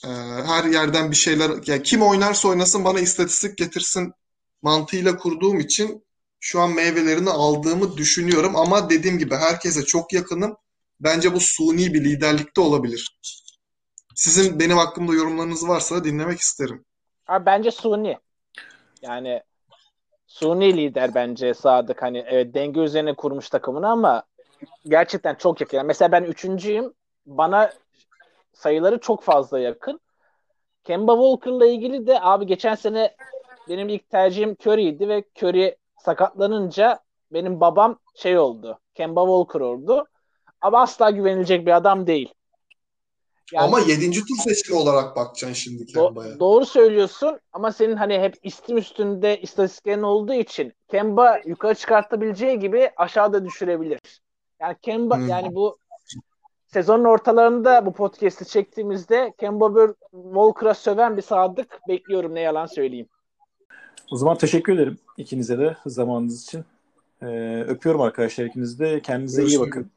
Ee, her yerden bir şeyler ya kim oynarsa oynasın bana istatistik getirsin mantığıyla kurduğum için şu an meyvelerini aldığımı düşünüyorum ama dediğim gibi herkese çok yakınım. Bence bu suni bir liderlikte olabilir. Sizin benim hakkımda yorumlarınız varsa dinlemek isterim. Abi bence Suni. Yani Suni lider bence Sadık. Hani evet denge üzerine kurmuş takımını ama gerçekten çok yakın. Yani mesela ben üçüncüyüm. Bana sayıları çok fazla yakın. Kemba Walker'la ilgili de abi geçen sene benim ilk tercihim Curry'ydi ve Curry sakatlanınca benim babam şey oldu. Kemba Walker oldu. Ama asla güvenilecek bir adam değil. Yani, Ama 7. tur seçimi olarak bakacaksın şimdi do- Kemba'ya. doğru söylüyorsun ama senin hani hep istim üstünde istatistiklerin olduğu için Kemba yukarı çıkartabileceği gibi aşağıda düşürebilir. Yani Kemba Hmm. yani bu sezonun ortalarında bu podcast'i çektiğimizde Kemba Bur- Walker'a söven bir sadık bekliyorum ne yalan söyleyeyim. O zaman teşekkür ederim ikinize de zamanınız için. Ee, öpüyorum arkadaşlar ikinizi de. Kendinize iyi Görüşmek bakın.